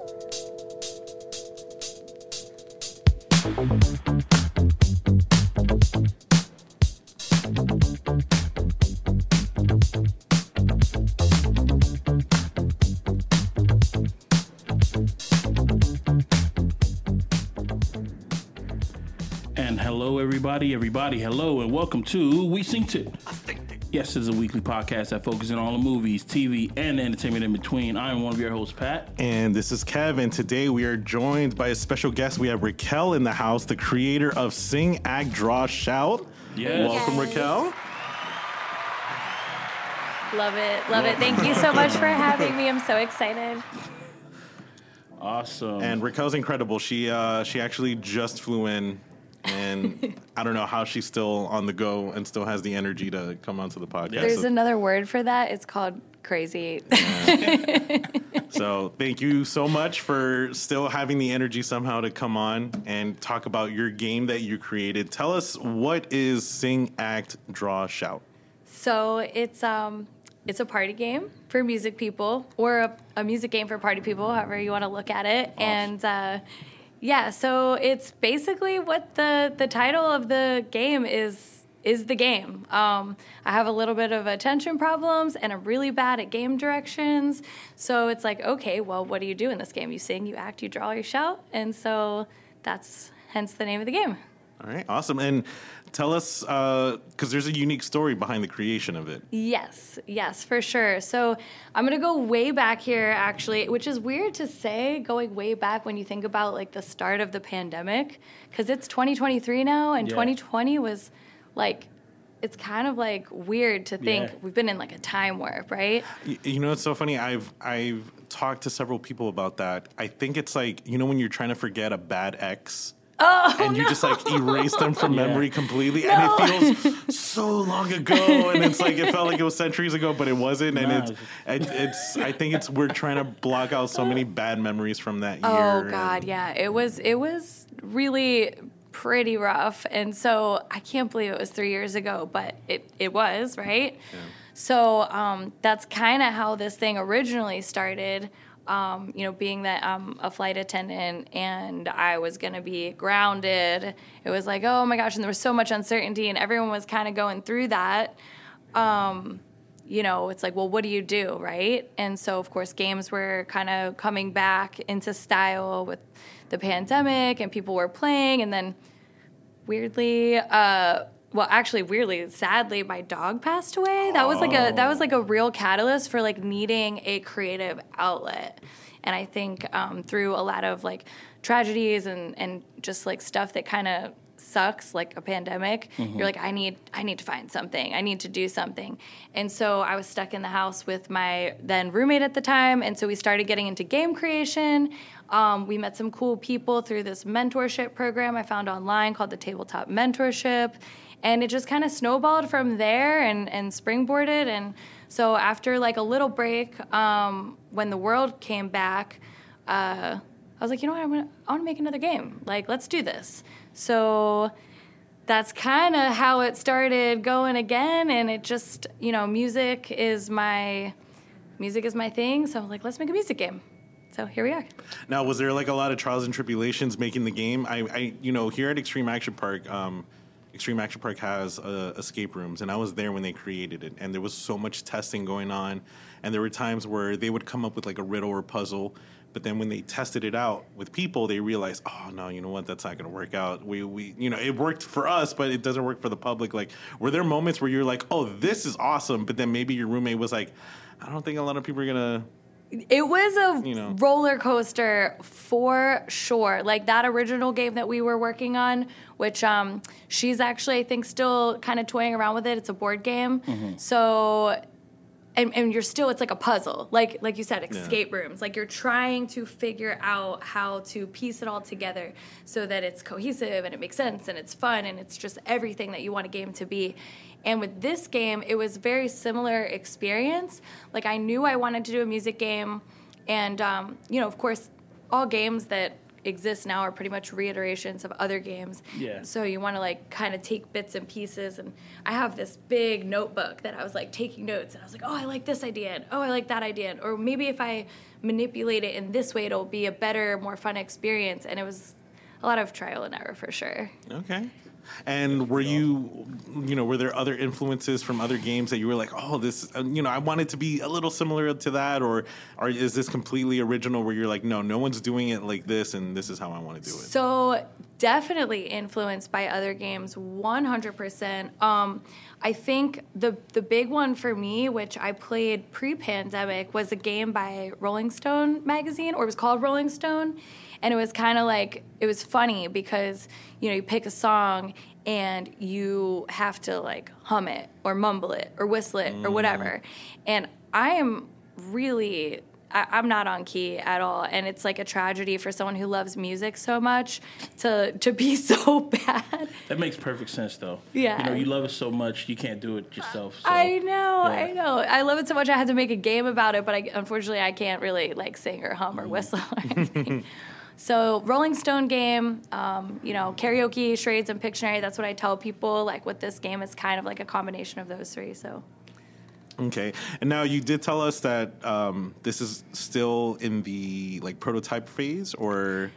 And hello, everybody, everybody, hello, and welcome to We Seen't It. Yes, it's a weekly podcast that focuses on all the movies, TV, and entertainment in between. I am one of your hosts, Pat. And this is Kevin. Today we are joined by a special guest. We have Raquel in the house, the creator of Sing, Act, Draw, Shout. Yes. Welcome, Yes. Raquel. Love it. Love it. Thank you so much for having me. I'm so excited. Awesome. And Raquel's incredible. She uh, she actually just flew in, and I don't know how she's still on the go and still has the energy to come onto the podcast. There's so, another word for that. It's called crazy. so thank you so much for still having the energy somehow to come on and talk about your game that you created. Tell us what is Sing, Act, Draw, Shout. so it's um it's a party game for music people or a, a music game for party people, however you want to look at it. And uh, yeah, so it's basically what the the title of the game is is the game. Um, I have a little bit of attention problems and I'm really bad at game directions. So it's like, okay, well, what do you do in this game? You sing, you act, you draw, you shout. And so that's hence the name of the game. All right, awesome. And tell us, uh, because there's a unique story behind the creation of it. Yes, yes, for sure. So I'm gonna go way back here, actually, which is weird to say, going way back when you think about like the start of the pandemic, because it's 2023 now, and Yeah. 2020 was like, it's kind of like weird to think Yeah. we've been in like a time warp, right? Y- You know, it's so funny. I've I've talked to several people about that. I think it's like you know when you're trying to forget a bad ex. Oh, and you just like erase them from Yeah. memory completely, and it feels so long ago, and it's like it felt like it was centuries ago, but it wasn't. And Nah, it's it, it's I think it's we're trying to block out so many bad memories from that year. Oh God, yeah. It was it was really pretty rough. And so I can't believe it was three years ago, but it, it was, right? So um, that's kind of how this thing originally started. Um, you know, being that I'm a flight attendant and I was going to be grounded, it was like, oh my gosh, and there was so much uncertainty, and everyone was kind of going through that you know, it's like, well, what do you do, right? And so, of course, games were kind of coming back into style with the pandemic, and people were playing, and then weirdly, uh, well, actually, weirdly, sadly, my dog passed away. That was like a that was like a real catalyst for like needing a creative outlet, and I think um, through a lot of like tragedies and and just like stuff that kind of sucks like a pandemic you're like i need i need to find something. I need to do something. And so i was stuck in the house with my then roommate at the time. And so we started getting into game creation. Um, we met some cool people through this mentorship program i found online called the tabletop mentorship and it just kind of snowballed from there and, and springboarded and so after like a little break um, when the world came back uh, I was like, you know what, I'm gonna, I want to make another game. Like, let's do this. So that's kind of how it started going again. And it just, you know, music is my, music is my thing. So I'm like, let's make a music game. So here we are. Now, was there like a lot of trials and tribulations making the game? I, I you know, here at Extreme Action Park, um, Extreme Action Park has uh, escape rooms, and I was there when they created it, and there was so much testing going on, and there were times where they would come up with like a riddle or puzzle, but then when they tested it out with people, they realized, oh no, you know what, that's not going to work out. We, we, you know, it worked for us, but it doesn't work for the public. Like, were there moments where you're like, oh, this is awesome, but then maybe your roommate was like, I don't think a lot of people are gonna. It was a You know. roller coaster for sure. Like that original game that we were working on, which um, she's actually, I think, still kind of toying around with it. It's a board game. So, and, and you're still, it's like a puzzle. Like like you said, escape rooms. Like you're trying to figure out how to piece it all together so that it's cohesive and it makes sense and it's fun and it's just everything that you want a game to be. And with this game, it was very similar experience. Like I knew I wanted to do a music game, and um, you know, of course, all games that exist now are pretty much reiterations of other games. Yeah. So you want to like kind of take bits and pieces, and I have this big notebook that I was like taking notes, and I was like, oh, I like this idea, and oh, I like that idea, and, or maybe if I manipulate it in this way, it'll be a better, more fun experience. And it was a lot of trial and error for sure. Okay. And were you, you know, were there other influences from other games that you were like, oh, this, uh, you know, I want it to be a little similar to that, or, or is this completely original? Where you're like, no, no one's doing it like this, and this is how I want to do it. So definitely influenced by other games, 100%. Um, I think the the big one for me, which I played pre-pandemic, was a game by Rolling Stone magazine, or it was called Rolling Stone, and it was kind of like it was funny because you know you pick a song and you have to like hum it or mumble it or whistle it or whatever, and I am really I, am not on key at all, and it's like a tragedy for someone who loves music so much to to be so bad. That makes perfect sense, though. Yeah, you know, you love it so much, you can't do it yourself. So, I know, yeah. I know. I love it so much. I had to make a game about it, but I, unfortunately, I can't really like sing or hum or Mm-hmm. whistle or anything. So Rolling Stone game, um, you know, karaoke, charades, and Pictionary. That's what I tell people. Like with this game, it's kind of like a combination of those three. So Okay, and now you did tell us that um, this is still in the like prototype phase, or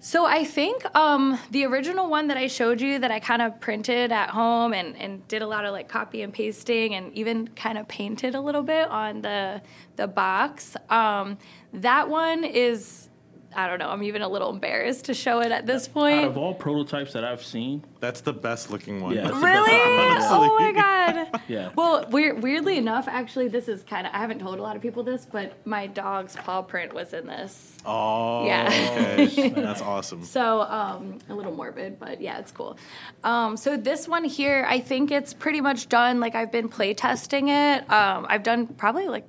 So I think um, the original one that I showed you that I kind of printed at home and, and did a lot of like copy and pasting and even kind of painted a little bit on the the box. Um, that one is I don't know. I'm even a little embarrassed to show it at this point. Out of all prototypes that I've seen, that's the best looking one. Yeah. Really? oh my god. Yeah. Well, weird, weirdly enough, actually, this is kind of. I haven't told a lot of people this, but my dog's paw print was in this. Oh, Yeah. okay. that's awesome. So um, a little morbid, but yeah, it's cool. Um, so this one here, I think it's pretty much done. Like I've been play testing it. Um, I've done probably like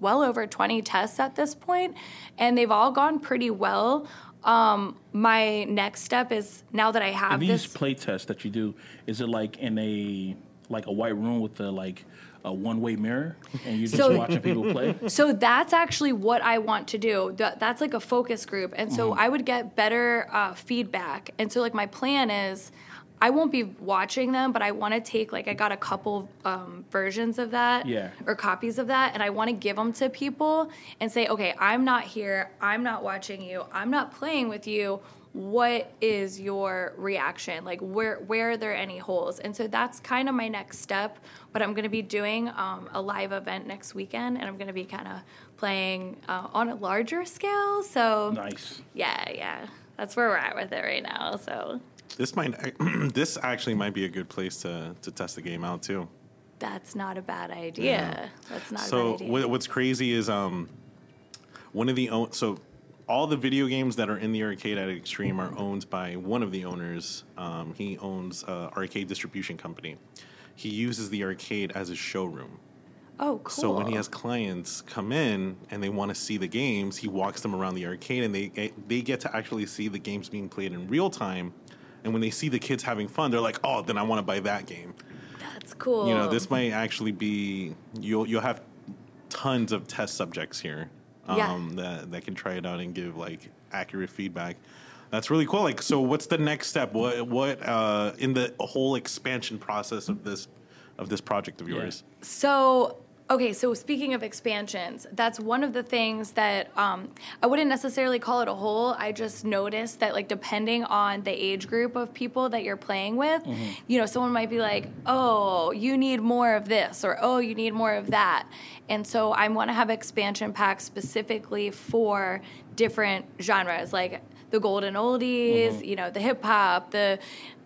well over 20 tests at this point, and they've all gone pretty well. Um, my next step is now that I have these this. play tests that you do, is it like in a like a white room with a like a one way mirror, and you're just So- watching people play? So that's actually what I want to do. Th- That's like a focus group, and so Mm-hmm. I would get better uh, feedback. And so like my plan is, I won't be watching them, but I want to take like I got a couple um, versions of that, Yeah. or copies of that, and I want to give them to people and say, okay, I'm not here, I'm not watching you, I'm not playing with you. What is your reaction? Like, where where are there any holes? And so that's kind of my next step. But I'm going to be doing um, a live event next weekend, and I'm going to be kind of playing uh, on a larger scale. So Nice. yeah, yeah, that's where we're at with it right now. So This might, this actually might be a good place to to test the game out too. that's not a bad idea. Yeah. That's not a So bad idea. what, what's crazy is um, one of the own so all the video games that are in the arcade at Extreme are owned by one of the owners. Um, he owns a arcade distribution company. He uses the arcade as a showroom. oh, cool. So when he has clients come in and they want to see the games, he walks them around the arcade and they they get to actually see the games being played in real time. And when they see the kids having fun, they're like, "Oh, then I want to buy that game." that's cool. You know, this might actually be you'll you'll have tons of test subjects here um, Yeah. that that can try it out and give like accurate feedback. That's really cool. Like, so what's the next step? What what uh, in the whole expansion process of this of this project of yours? So, okay, so speaking of expansions, that's one of the things that um, I wouldn't necessarily call it a whole. I just noticed that, like, depending on the age group of people that you're playing with, you know, someone might be like, oh, you need more of this, or oh, you need more of that. And so I want to have expansion packs specifically for different genres, like the golden oldies, you know, the hip hop, the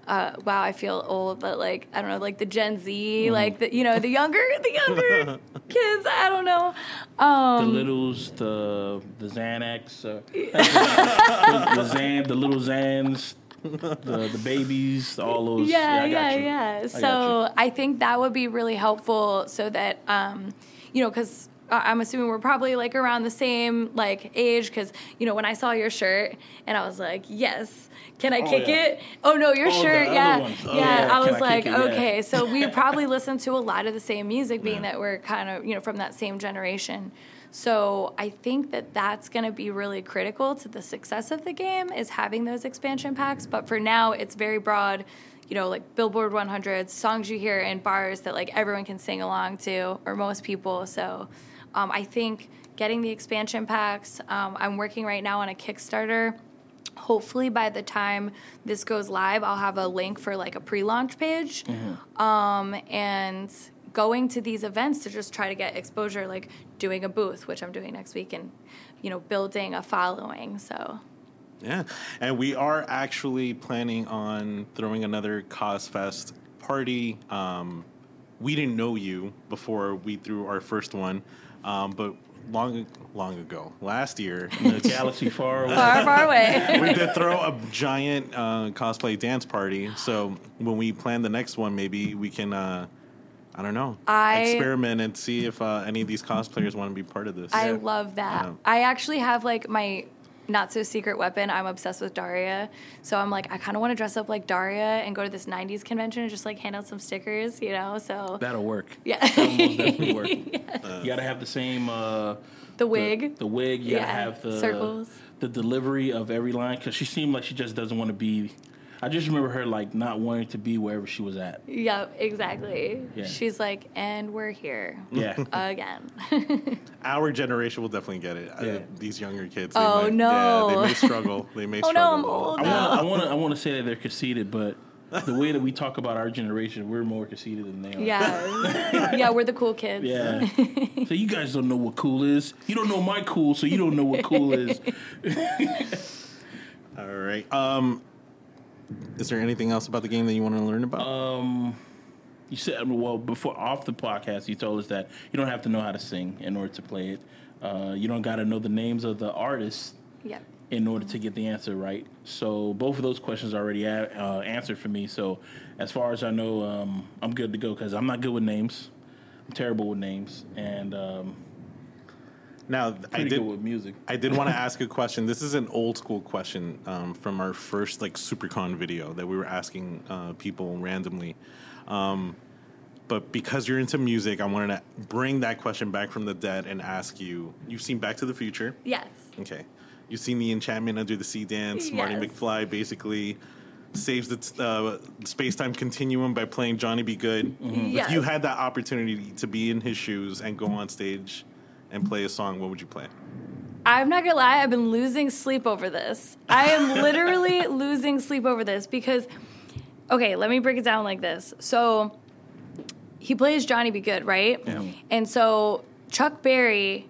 uh, wow, I feel old, but like I don't know, like the Gen Z, like the you know the younger the younger kids. I don't know. The Um, littles, the the Xanax, uh, the, the Zan, the little Zans, the the babies, all those. yeah, got yeah, yeah. I So I think that would be really helpful, so that um, you know, because. I'm assuming we're probably like around the same like age because you know when I saw your shirt and I was like yes can I Oh, kick yeah. it oh no your Oh, shirt yeah. Oh, yeah yeah. I was I like it? Yeah. okay so we probably listen to a lot of the same music being that we're kind of you know from that same generation so I think that that's going to be really critical to the success of the game is having those expansion packs. But for now, it's very broad. You know, like Billboard 100 songs you hear in bars that like everyone can sing along to, or most people. So um, I think getting the expansion packs. Um, I'm working right now on a Kickstarter hopefully by the time this goes live, I'll have a link for like a pre-launch page. Um, and going to these events to just try to get exposure, like doing a booth, which I'm doing next week, and you know, building a following. So Yeah, and we are actually planning on throwing another Cosfest party. Um, we didn't know you before we threw our first one, um, but long, long ago, last year, In the galaxy far away. far, far away. we did throw a giant uh, cosplay dance party. So when we plan the next one, maybe we can. Uh, I don't know. I- experiment and see if uh, any of these cosplayers want to be part of this. I love that. Yeah. I actually have like my not so secret weapon. I'm obsessed with Daria. So I'm like, I kind of want to dress up like Daria and go to this 90s convention and just like hand out some stickers, you know? So, That'll work. yeah. That'll definitely work. You gotta have the same uh, the wig. The, the wig. You gotta Yeah, have the circles. the delivery of every line because she seemed like she just doesn't want to be. I just remember her like not wanting to be wherever she was at. Yep, exactly. Yeah. She's like, and we're here Yeah. again. Our generation will definitely get it. Yeah. Uh, these younger kids. They Oh, might, no. Yeah, they may struggle. They may Oh, no. I'm old. I want I want to I want to say that they're conceited, but the way that we talk about our generation, we're more conceited than they are. yeah. yeah, we're the cool kids. Yeah. so you guys don't know what cool is. You don't know my cool, so you don't know what cool is. All right. Um, is there anything else about the game that you want to learn about? Um, you said well before off the podcast, you told us that you don't have to know how to sing in order to play it. Uh, you don't got to know the names of the artists Yep. in order to get the answer right. So both of those questions are already a- uh, answered for me. So as far as I know, um, I'm good to go because I'm not good with names. I'm terrible with names and um, now, I did. good with music. I did want to ask a question. This is an old school question um, from our first like SuperCon video that we were asking uh, people randomly. Um, but because you're into music, I wanted to bring that question back from the dead and ask you. You've seen Back to the Future, Yes. okay? You've seen the enchantment under the sea dance. Marty McFly basically saves the uh, space time continuum by playing Johnny B. Goode. Yes. If you had that opportunity to be in his shoes and go on stage and play a song, what would you play? I'm not gonna lie, I've been losing sleep over this. I am literally losing sleep over this because, okay, let me break it down like this. So, he plays Johnny B. Goode, right? Yeah. And so, Chuck Berry,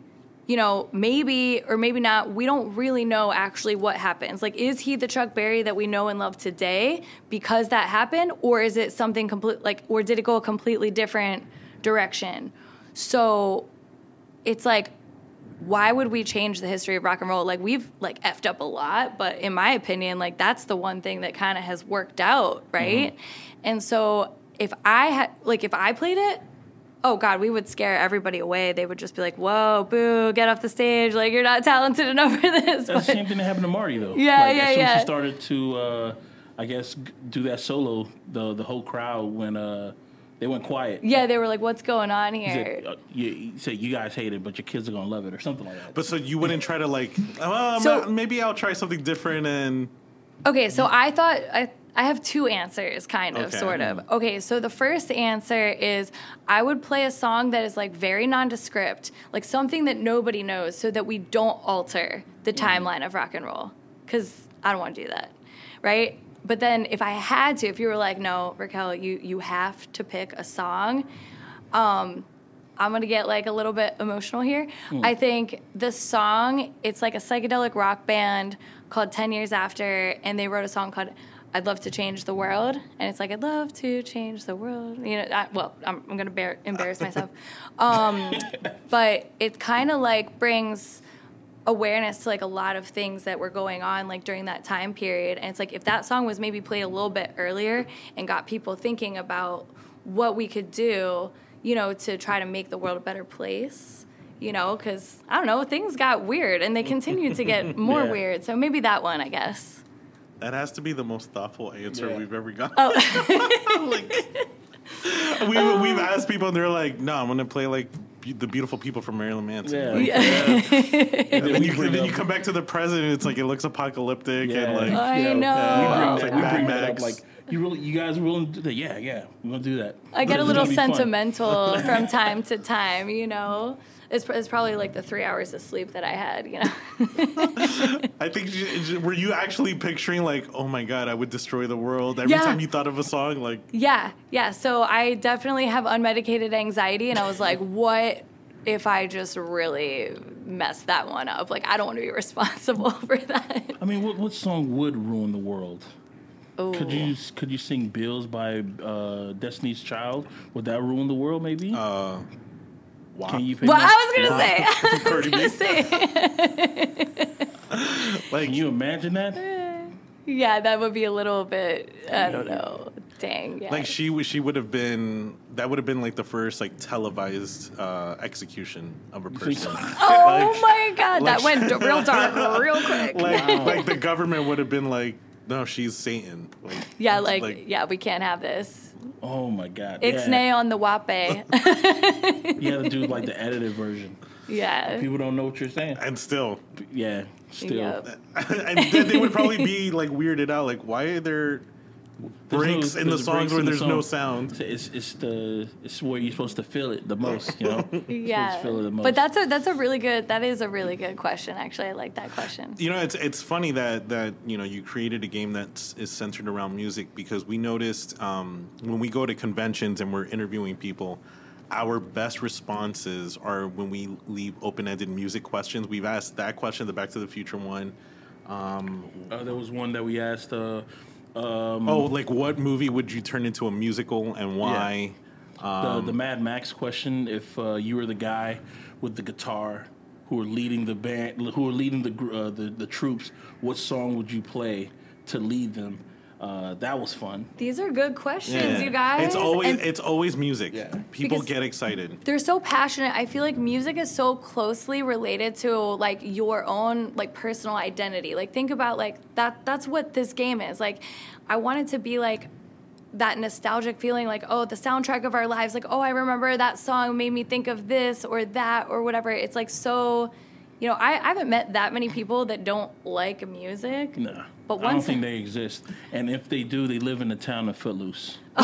you know, maybe or maybe not, we don't really know actually what happens. Like, is he the Chuck Berry that we know and love today because that happened? Or is it something complete, like, or did it go a completely different direction? So, it's like why would we change the history of rock and roll like we've like effed up a lot but in my opinion like that's the one thing that kind of has worked out right and so if i had like if i played it oh god we would scare everybody away they would just be like whoa boo get off the stage like you're not talented enough for this That's the same thing that happened to Marty, though. Yeah, like, yeah, as soon as yeah. she started to, uh, I guess, do that solo, the the whole crowd went. uh, they went quiet. yeah they were like what's going on He here said, uh, you, he said, you guys hate it, but your kids are gonna love it, or something like that. But so you wouldn't try to like, oh, So- ma- maybe I'll try something different and Okay, so I thought I I have two answers, kind of, Okay. sort of. Okay, so the first answer is I would play a song that is like very nondescript, like something that nobody knows, so that we don't alter the timeline of rock and roll, because I don't want to do that, right? But then if I had to, if you were like, no, Raquel, you you have to pick a song. Um, I'm gonna get like a little bit emotional here. I think the song, it's like a psychedelic rock band called 10 Years After, and they wrote a song called I'd Love to Change the World. And it's like, I'd love to change the world. You know, I, well, I'm, I'm gonna bear, embarrass myself. Um, but it kind of like brings awareness to like a lot of things that were going on like during that time period and it's like if that song was maybe played a little bit earlier and got people thinking about what we could do you know to try to make the world a better place you know because i don't know things got weird and they continue to get more Yeah. weird so maybe that one i guess that has to be the most thoughtful answer Yeah. we've ever gotten. Oh. like, we, we've oh. asked people and they're like, no, I'm going to play like be- the beautiful people from Marilyn Manson. Yeah. Like, And And then you, bring then you come back to the present, it's like it looks apocalyptic Yeah. and like I Yeah, know. We bring, Like we bring that up. Like you really, you guys are willing to do that? Yeah, yeah, we're gonna do that. I get a It's little gonna be fun. sentimental from time to time, you know. It's, it's probably like the three hours of sleep that I had, you know. I think were you actually picturing like, oh my god, I would destroy the world every Yeah. time you thought of a song? Like, yeah, yeah. So I definitely have unmedicated anxiety, and I was like, what if I just really mess that one up? Like, I don't want to be responsible for that. I mean, what what song would ruin the world? Ooh. Could you could you sing "Bills" by uh, Destiny's Child? Would that ruin the world? Maybe. uh, wow. Can you? Pick Well, that? I was gonna say, I was gonna say, like Can you imagine that? yeah, that would be a little bit. I don't know. Dang. Yeah. like she w- she would have been that would have been like the first like televised uh, execution of a person. oh like- my god, like- that went real dark real quick. like like the government would have been like, no, she's Satan. Like, yeah, like, yeah, we can't have this. Oh my god! Ixnay yeah. on the wape. You have to do like the edited version. yeah. People don't know what you're saying. and still, Yeah, still. Yep. and then they would probably be like weirded out. Like, why are there There's breaks no- in the songs where in the there's no sound? It's it's the it's where you're supposed to feel it the most, you know. You're Yeah. to feel it the most. But that's a that's a really good that is a really good question actually. I like that question. You know, it's it's funny that that you know you created a game that is centered around music because we noticed um, when we go to conventions and we're interviewing people, our best responses are when we leave open-ended music questions. We've asked that question, the Back to the Future one. Um, uh, there was one that we asked. Uh, um, oh, like what movie would you turn into a musical and why? the, the Mad Max question: If uh, you were the guy with the guitar who are leading the band, who are leading the uh, the, the troops, what song would you play to lead them? Uh, that was fun. These are good questions, Yeah. you guys. It's always And it's always music. Yeah. People Because- get excited. they're so passionate. I feel like music is so closely related to like your own like personal identity. Like think about like that that's what this game is. Like I want it to be like that nostalgic feeling like oh the soundtrack of our lives like oh I remember that song made me think of this or that or whatever. It's like so you know, I, I haven't met that many people that don't like music. Nah, But I don't think they exist. And if they do, they live in the town of Footloose.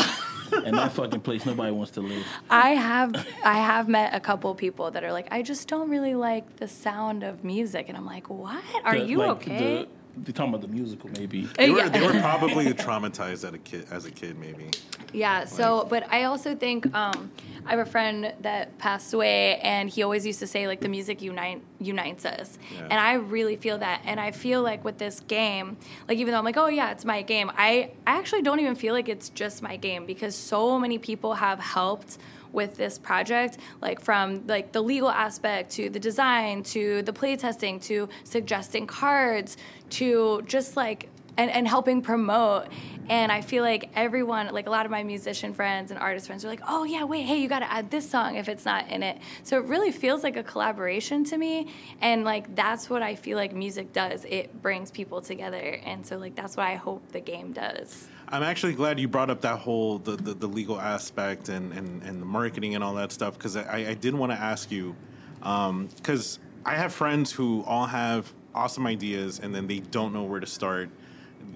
and that fucking place, nobody wants to live. I have I have met a couple people that are like, I just don't really like the sound of music, and I'm like, what? Are The- you like, okay? The, they're talking about the musical, maybe. They were, Yeah. they were probably traumatized at a kid as a kid, maybe. Yeah. So, but I also think um, I have a friend that passed away, and he always used to say like the music unite unites us, Yeah. and I really feel that. And I feel like with this game, like even though I'm like, oh yeah, it's my game, I I actually don't even feel like it's just my game because so many people have helped with this project like from like the legal aspect to the design to the play testing to suggesting cards to just like and, and helping promote. And I feel like everyone, like a lot of my musician friends and artist friends, are like, oh, yeah, wait, hey, you got to add this song if it's not in it. So it really feels like a collaboration to me. And like, that's what I feel like music does it brings people together. And so, like, that's what I hope the game does. I'm actually glad you brought up that whole the, the, the legal aspect and, and, and the marketing and all that stuff because I, I did want to ask you um, because I have friends who all have awesome ideas and then they don't know where to start.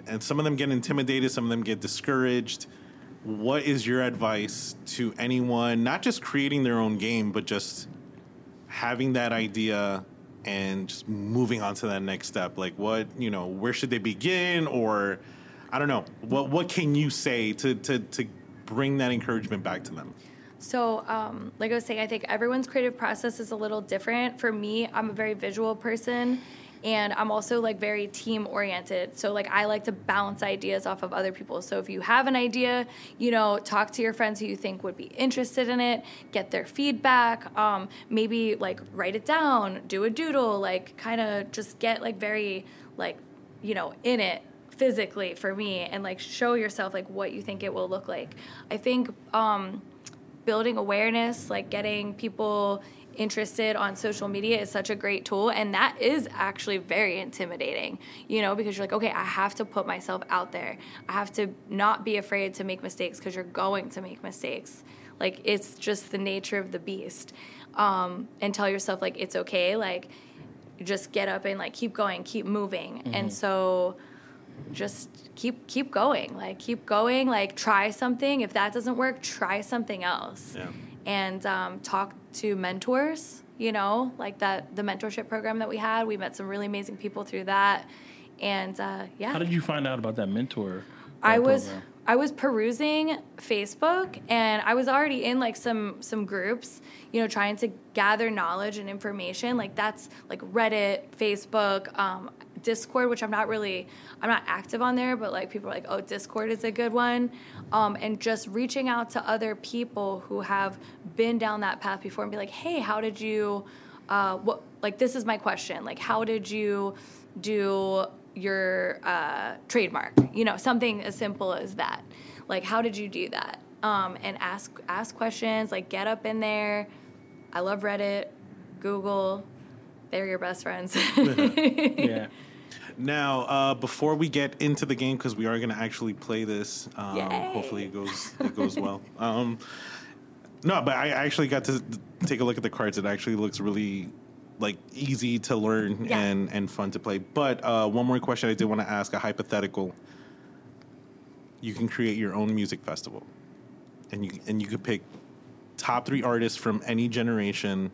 And some of them get intimidated some of them get discouraged. What is your advice to anyone not just creating their own game but just having that idea and just moving on to that next step? Like what you know where should they begin or i don't know what what can you say to to to bring that encouragement back to them So, um, like I was saying, I think everyone's creative process is a little different. For me, I'm a very visual person, and I'm also like very team oriented. So, like, I like to bounce ideas off of other people. So, if you have an idea, you know, talk to your friends who you think would be interested in it, get their feedback, um, maybe like write it down, do a doodle, like, kind of just get like very, like, you know, in it physically for me and like show yourself like what you think it will look like. I think, um, building awareness, like getting people interested on social media is such a great tool and that is actually very intimidating you know because you're like okay i have to put myself out there. I have to not be afraid to make mistakes because you're going to make mistakes. Like it's just the nature of the beast um, and tell yourself like it's okay like just get up and like keep going keep moving. And so just keep keep going like keep going like try something if that doesn't work try something else Yeah. and um, talk to mentors you know, like that the mentorship program that we had. We met some really amazing people through that, and uh, yeah. How did you find out about that mentor? I uh, was program? I was perusing Facebook and I was already in like some some groups, you know, trying to gather knowledge and information. Like that's like Reddit, Facebook, um, Discord, which I'm not really I'm not active on there, but like people are like, oh, Discord is a good one, um, and just reaching out to other people who have been down that path before and be like, hey, how did you, uh, what like this is my question, like how did you do your uh, trademark? You know something as simple as that. Like how did you do that? Um, and ask ask questions like get up in there. I love reddit google they're your best friends. Yeah. Now, uh, before we get into the game, because we are going to actually play this, um, hopefully it goes it goes well. Um, no, but I actually got to take a look at the cards. It actually looks really like easy to learn Yeah. and and fun to play. But uh, one more question I did want to ask: a hypothetical. You can create your own music festival, and you and you could pick top three artists from any generation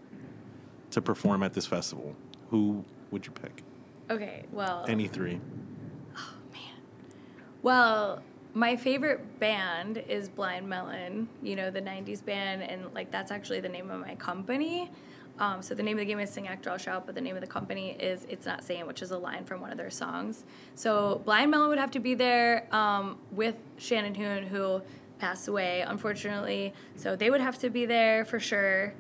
to perform at this festival. Who would you pick? Okay well Any three. Oh, man. Well, my favorite band is Blind Melon, you know, the 90s band, and like that's actually the name of my company. Um, so the name of the game is Sing Act Draw Shout, but the name of the company is It's Not Saying, which is a line from one of their songs. So Blind Melon would have to be there um, with Shannon Hoon, who passed away, unfortunately. So they would have to be there for sure.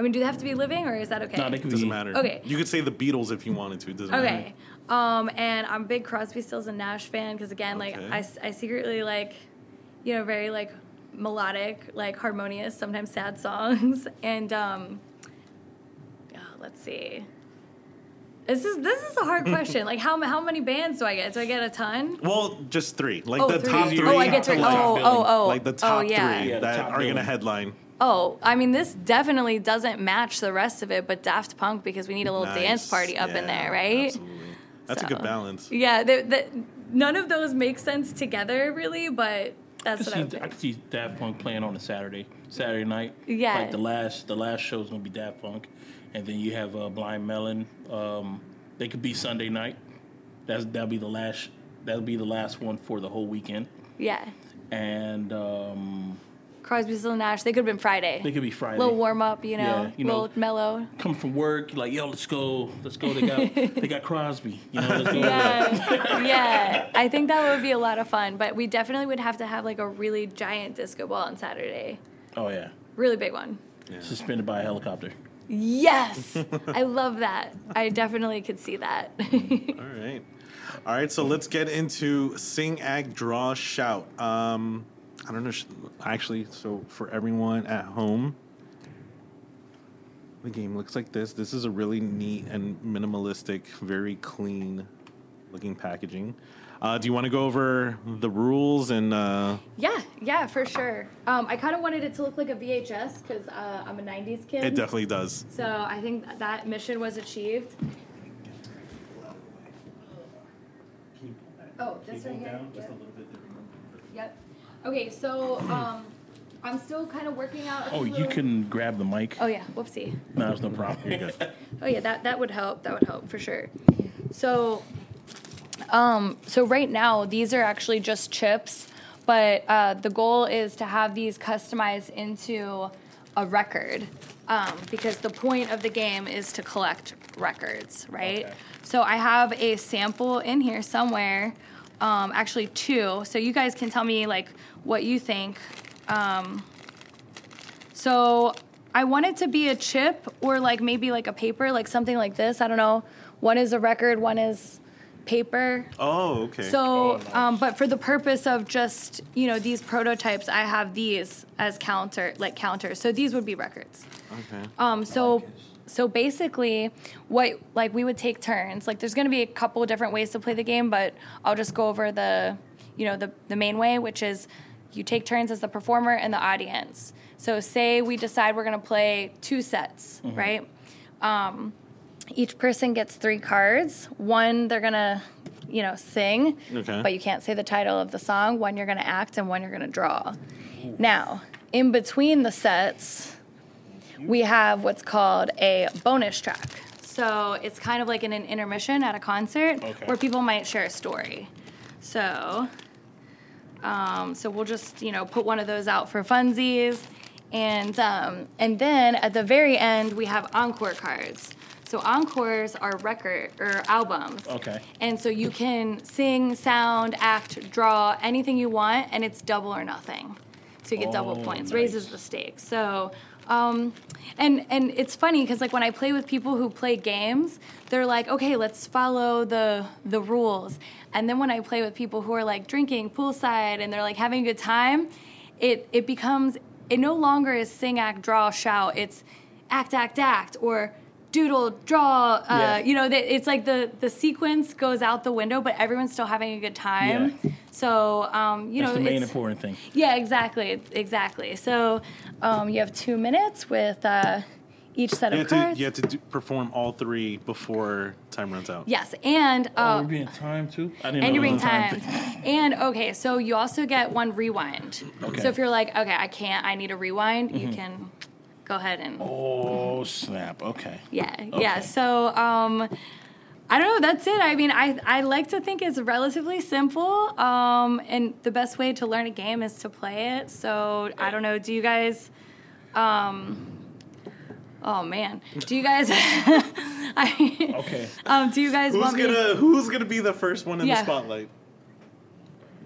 I mean, do they have to be living, or is that okay? No, it could Doesn't be. matter. Okay. You could say the Beatles if you wanted to. It doesn't Okay. matter. Um, and I'm a big Crosby, Stills, and Nash fan because again, like I, I, s- I secretly like, you know, very like melodic, like harmonious, sometimes sad songs. And um, oh, let's see. This is this is a hard question. like how how many bands do I get? Do I get a ton? Well, just three. Like Oh, the three. top three. Oh, I get three. three. Oh, oh, oh. Like the top oh, yeah. three Yeah, the that top are going to headline. Oh, I mean, this definitely doesn't match the rest of it, but Daft Punk because we need a little dance party up in there, right? Absolutely. That's a good balance. Yeah, the, the, none of those make sense together, really, but that's could, what I would see, I pick. could see Daft Punk playing on a Saturday, Saturday night. Yeah. Like the last, the last show's gonna be Daft Punk, and then you have uh, Blind Melon. Um, they could be Sunday night. That's that'll be the last. That'll be the last one for the whole weekend. Yeah. And um, Crosby, Still and Nash. They could have been Friday. they could be Friday. A little warm up, you know, Yeah, you know. little mellow. Come from work, like yo, let's go, let's go. They got they got Crosby. You know, let's go. Yeah, yeah. I think that would be a lot of fun, but we definitely would have to have like a really giant disco ball on Saturday, Oh yeah, really big one. suspended by a helicopter. Yes, I love that. I definitely could see that. All right. All right, so let's get into sing, act, draw, shout. Um, I don't know. Actually, so for everyone at home, the game looks like this. This is a really neat and minimalistic, very clean looking packaging. Uh, do you want to go over the rules and uh, yeah, yeah, for sure. Um, I kind of wanted it to look like a VHS because uh, I'm a '90s kid. it definitely does. So I think that- that mission was achieved. Oh, this right here. Yep. Yep. Okay, so um, I'm still kind of working out. a Oh, few you little- can grab the mic. Oh yeah, whoopsie. No, there's no problem. Oh yeah, that that would help. That would help for sure. So, um, so right now these are actually just chips, but uh, the goal is to have these customized into a record, um, because the point of the game is to collect records, right? Okay. So I have a sample in here somewhere, um, actually two. So you guys can tell me like what you think. Um, so I want it to be a chip or like maybe like a paper, like something like this. I don't know. One is a record, one is paper. Oh, okay. So, Oh, nice. um, but for the purpose of just you know these prototypes, I have these as counter like counters. So these would be records. okay. Um, so so basically, what like we would take turns. Like there's going to be a couple different ways to play the game, but I'll just go over the you know the the main way, which is you take turns as the performer and the audience. So say we decide we're going to play two sets, right? Um, each person gets three cards. One they're going to you know sing, Okay. but you can't say the title of the song. One you're going to act, and one you're going to draw. Now, in between the sets, we have what's called a bonus track. So it's kind of like in an intermission at a concert Okay. where people might share a story. So, um, so we'll just you know put one of those out for funsies, and um, and then at the very end we have encore cards. So encores are record or albums. Okay. And so you can sing, sound, act, draw, anything you want, and it's double or nothing. So you get double Oh, points, nice. raises the stakes. So, um, and and it's funny because like when I play with people who play games, they're like, okay, let's follow the the rules. And then when I play with people who are like drinking poolside and they're like having a good time, it it becomes it no longer is sing, act, draw, shout. It's act, act, act, or doodle, draw. Uh, Yeah. You know, it's like the the sequence goes out the window, but everyone's still having a good time. Yeah. So um, you That's know, the main it's- important thing. yeah, exactly, exactly. So um, you have two minutes with uh, each set You of have to, cards. you have to do, perform all three before time runs out. Yes, and Oh, uh, we're being time too. I didn't and you're being was time timed. And okay, so you also get one rewind. Okay. So if you're like, okay, I can't, I need a rewind, you can go ahead and Oh snap! Okay. yeah, Okay. yeah. So um, I don't know. That's it. I mean, I I like to think it's relatively simple. Um, and the best way to learn a game is to play it. So I don't know. Do you guys? Um, oh man, do you guys? I, Okay. um, do you guys Who's want gonna Who's gonna be the first one in Yeah. the spotlight?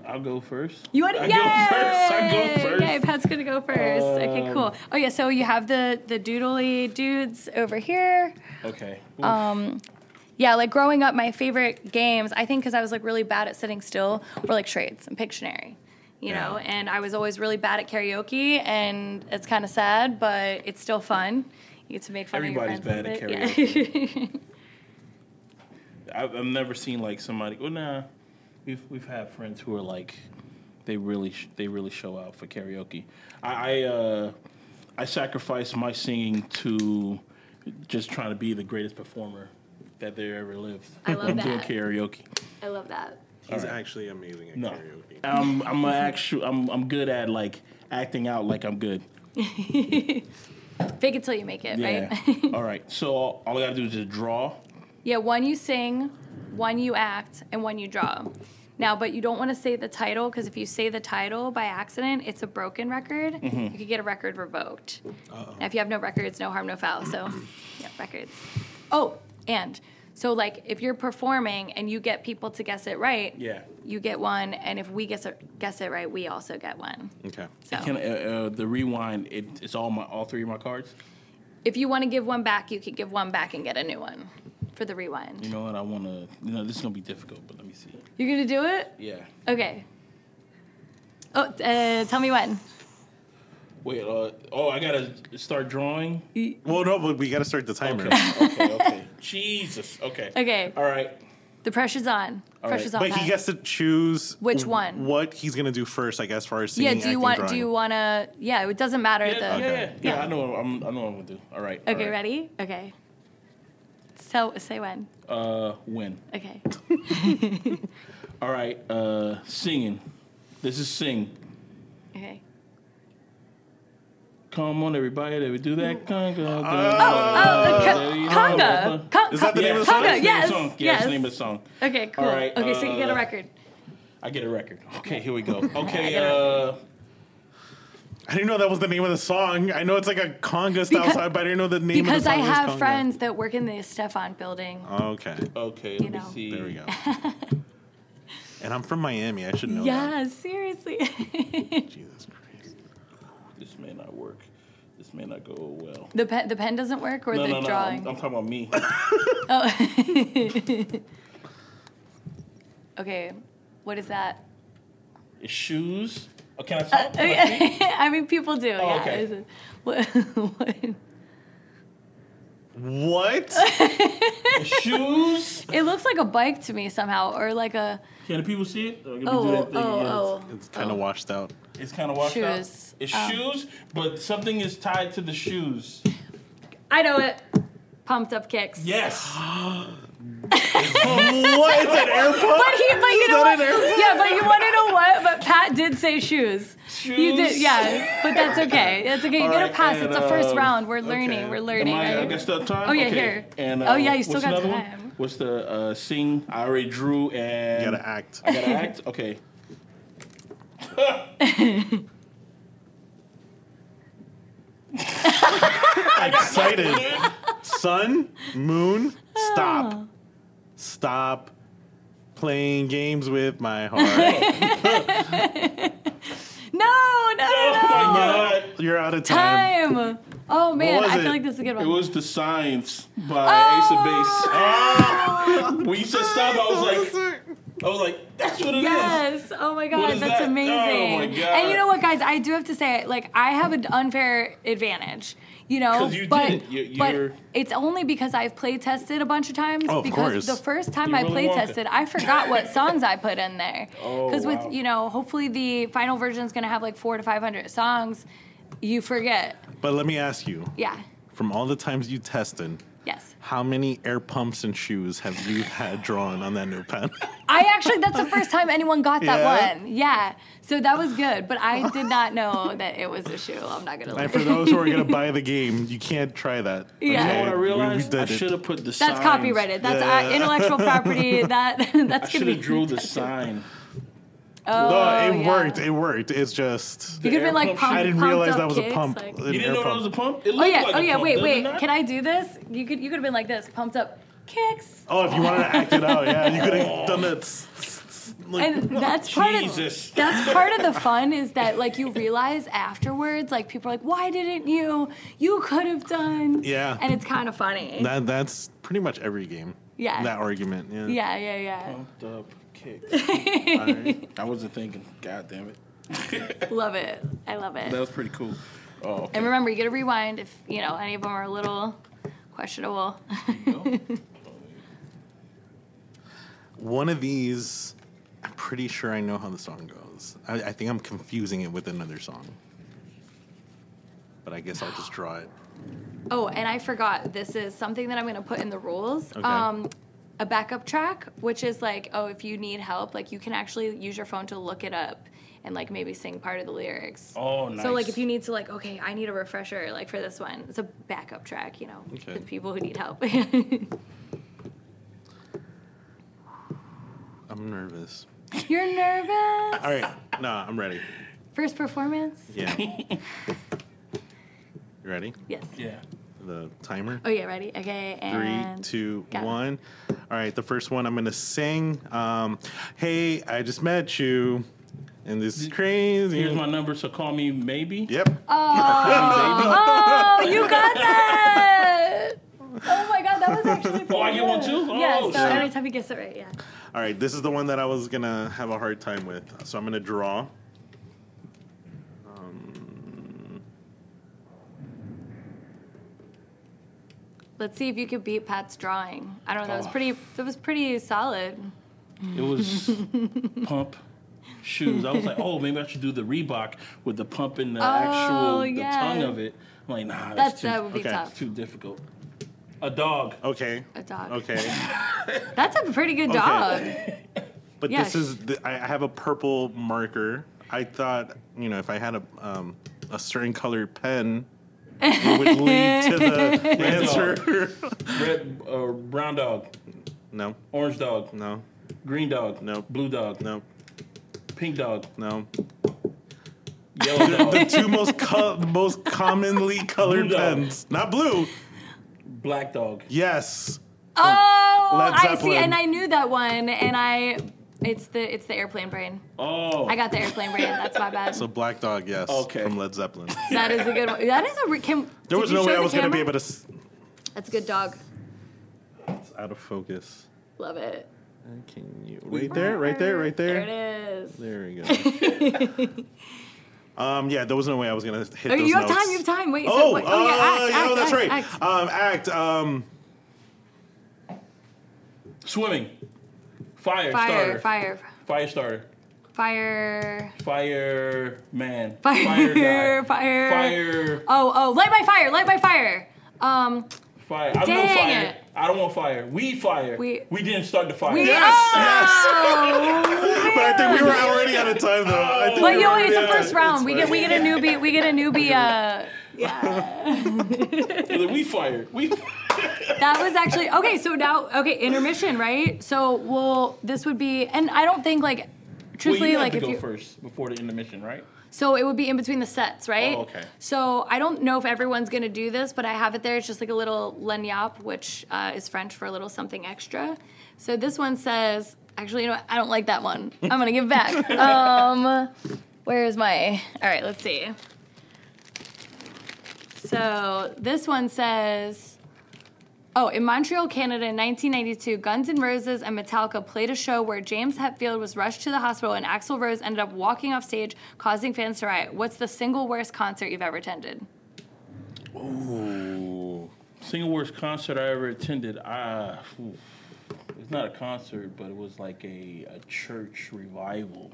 I'll go first. You want? to? Yay! go first. I go first. Yay! Pat's gonna go first. okay, Um, cool. Oh yeah. So you have the the doodly dudes over here. Okay. Um, Yeah, like growing up, my favorite games, I think because I was like really bad at sitting still, were like charades and Pictionary, you know, and I was always really bad at karaoke, and it's kind of sad, but it's still fun. You get to make fun Everybody's of your bad at it. Yeah. I've, I've never seen like somebody. Well, nah, we've we've had friends who are like, they really sh- they really show out for karaoke. I I, uh, I sacrifice my singing to just trying to be the greatest performer that there ever lived. I love I'm doing karaoke. I love that. He's actually amazing at No, karaoke. I'm I'm a actual I'm I'm good at like acting out like I'm good. Fake it till you make it, Yeah. right? all right. So all, all I gotta do is just draw. yeah, one you sing, one you act, and one you draw. Now, but you don't want to say the title because if you say the title by accident, it's a broken record. Mm-hmm. You could get a record revoked. Now, if you have no records, no harm, no foul. So, yeah, records. Oh, and so like if you're performing and you get people to guess it right, Yeah. you get one, and if we guess it, guess it right, we also get one. Okay. So Can uh, uh, the rewind? It, it's all my all three of my cards. if you want to give one back, you could give one back and get a new one for the rewind. You know what? I want to. You know, this is gonna be difficult, but let me see. You're gonna do it? Yeah. Okay. Oh, uh, tell me when. Wait. Uh, oh, I gotta start drawing. Well, no, but we got to start the timer. Okay. okay. Okay. Jesus. Okay. Okay. All right. The pressure's on. All pressure's right. on. But he Pat. gets to choose Which one? What he's gonna do first, I guess, as far as yeah. Do you acting, want? drawing. Do you want to? Yeah. It doesn't matter. Yeah, the, yeah, yeah, yeah, Yeah. I know. What I'm. I know what I'm gonna do. All right. Okay. right. Ready? Okay. So say when. Uh, when? Okay. All right. Uh, singing. This is sing. Okay. Come on, everybody. Did we do that? Conga. Oh, oh, conga. Con- Is that the name of the song? Conga. That's the name of the Yes. song. Yeah, yes. that's the name of the song. Okay. Cool. All right, okay. so you get a uh, record. I get a record. Okay, here we go. Okay, uh, I didn't know that was the name of the song. I know it's like a conga style Because- song, but I didn't know the name Because of the I song. was have conga. friends that work in the Estefan building. Okay, okay. You Let me know. see. there we go. and I'm from Miami. I should know yeah. Seriously. Jesus Christ. This may not work. This may not go well. the pen. The pen doesn't work, or No, the no, no. drawing. I'm, I'm talking about me. oh. okay. What is that? It's shoes. Oh, can I uh, talk? Can I Okay. I mean, people do. Oh, yeah. okay. Is it- What, what? What? Shoes. It looks like a bike to me somehow, or like a Can the people see it? Or can we oh do oh that thing? oh, Yeah, oh. it's kind of washed out. It's kind of washed out. It's Um, shoes, but something is tied to the shoes. I know it. Pumped up kicks. Yes. what? It's an airport? But he, but you know that what? Yeah, but you want to know what? But Pat did say shoes. shoes. You did, yeah, but that's okay. That's okay. You All get a right, pass. and, it's the first uh, round. We're okay. learning. We're learning. Am I, I right? got still time. Oh, yeah, okay. here. And uh, Oh, yeah, you still what's got another time. One? What's the uh, sing? I already drew and You gotta act. I gotta act. Okay. Excited. Sun, moon, stop. Stop playing games with my heart. No, no, no, Oh no. my god! You're out of time. Time. Oh man, was I feel like this is a good one. It was the science by Oh. Ace of Base. Ah! when you said stop, I was like, I was like, that's what it is. Yes. Oh my god, that's that? amazing. Oh my God. And you know what, guys? I do have to say, like, I have an unfair advantage. You know. you but did. You- but it's only because I've play tested a bunch of times. Oh, of because course. the first time You're I Willy play tested, I forgot what songs I put in there. Oh, Because wow. with you know, hopefully the final version is gonna have like four to five hundred songs. You forget. But let me ask you Yeah. from all the times you tested, Yes. how many air pumps and shoes have you had drawn on that notepad? I actually, that's the first time anyone got that Yeah? one. Yeah. So that was good. But I did not know that it was a shoe. I'm not going to lie. and for those who are going to buy the game, you can't try that. Yeah. You know what I We- we realized? I should have put the That's signs. copyrighted. That's uh, Yeah. intellectual property. That that's I gonna should be. have drew the sign. Oh, No, it yeah. worked. It worked. It's just You could have been like pump pump, shoe. I didn't realize that was a pump. like- You didn't air know that pump. was a pump? It Oh yeah. like oh yeah. pump, Wait, wait. Can I do this? You could you could have been like this, pumped up kicks. Oh, if you wanted to act it out, yeah, you could have oh. done that. s- s- Like, And that's part Jesus. of that's part of the fun is that like you realize afterwards, like people are like, why didn't you? You could have done. Yeah. And it's kind of funny. that, that's pretty much every game. Yeah. That argument. Yeah. yeah, yeah, yeah. Pumped up kick. Alright. I wasn't thinking. God damn it. Love it. I love it. That was pretty cool. Oh, okay. And remember, you get to rewind if you know any of them are a little questionable. One of these, I'm pretty sure I know how the song goes. I, I think I'm confusing it with another song. But I guess I'll just draw it. oh, and I forgot. This is something that I'm going to put in the rules. Okay. Um, a backup track, which is like, oh, if you need help, like you can actually use your phone to look it up and like maybe sing part of the lyrics. Oh, nice. So like if you need to like, okay, I need a refresher like for this one, it's a backup track, you know, Okay. for the people who need help. I'm nervous. You're nervous. All right. No, I'm ready. First performance. Yeah. you ready? Yes. Yeah. The timer? Oh yeah, ready? Okay, Three, and two, Got it. one. All right, the first one I'm gonna sing. Um, hey, I just met you, and this is crazy. Here's my number, so call me maybe. Yep. Oh, you got that! Oh my god, that was actually. Oh, I pretty get one too? Oh, yeah, so shit. every time he gets it right, yeah. All right, this is the one that I was gonna have a hard time with, so I'm gonna draw. Let's see if you could beat Pat's drawing. I don't know. That was Oh. pretty. That was pretty solid. It was pump shoes. I was like, oh, maybe I should do the Reebok with the pump and the actual the Oh, yeah. tongue of it. I'm like, nah, that's, That's too, that would be okay. tough. too difficult. A dog. okay. A dog. Okay. That's a pretty good Okay. dog. But Yeah, this is the, I have a purple marker. I thought you know if I had a um, a certain colored pen, it would lead to the answer. Red, uh, brown dog. no, Orange dog. no, Green dog. No. Blue dog. no, Pink dog. no. Yellow The two most co- most commonly colored Blue pens, not blue. Black dog. Yes. Oh, Led I see, and I knew that one, and I. It's the it's the airplane brain. Oh. I got the airplane brain. That's my bad. So Black Dog, yes, Okay. from Led Zeppelin. that is a good one. That is a. Re- can, There was no way I was going to be able to. s- That's a good dog. It's out of focus. Love it. Can you right there, right there, right There there? it is. There we go. um, yeah, there was no way I was gonna hit Oh, those you have notes. time. You have time. Wait. Oh, so, wait, oh yeah. uh, Act, yeah, act, that's act, right. act. Um, act. Um, Swimming. Fire, Fire, starter. fire, Fire starter. fire, Fireman. fire, Fire fire, guy. Fire. Fire. Oh, oh, light by fire, light by fire. Um, Fire. I know dang fire. it. I don't want fire. We fire. We- we didn't start the fire. We Yes, oh, But I think we were already out of time, though. I think But we you know, it's the first round. We get we get a newbie. We get a newbie. Uh, we fired. We. that was actually okay. So now, okay, intermission, right? So, well, this would be, and I don't think like, Well, truthfully, you have like to if go you, first before the intermission, right? so it would be in between the sets, right? Oh, okay. So I don't know if everyone's gonna do this, but I have it there. It's just like a little lagniappe, which uh, is French for a little something extra. So this one says, actually, you know, what? I don't like that one. I'm gonna give back. um, where's my? All right, let's see. So this one says, oh, in Montreal, Canada in 1992, Guns N' Roses and Metallica played a show where James Hetfield was rushed to the hospital and Axl Rose ended up walking off stage, causing fans to riot. What's the single worst concert you've ever attended? Ooh. Single worst concert I ever attended. Ah, oof. it's not a concert, but it was like a, a church revival.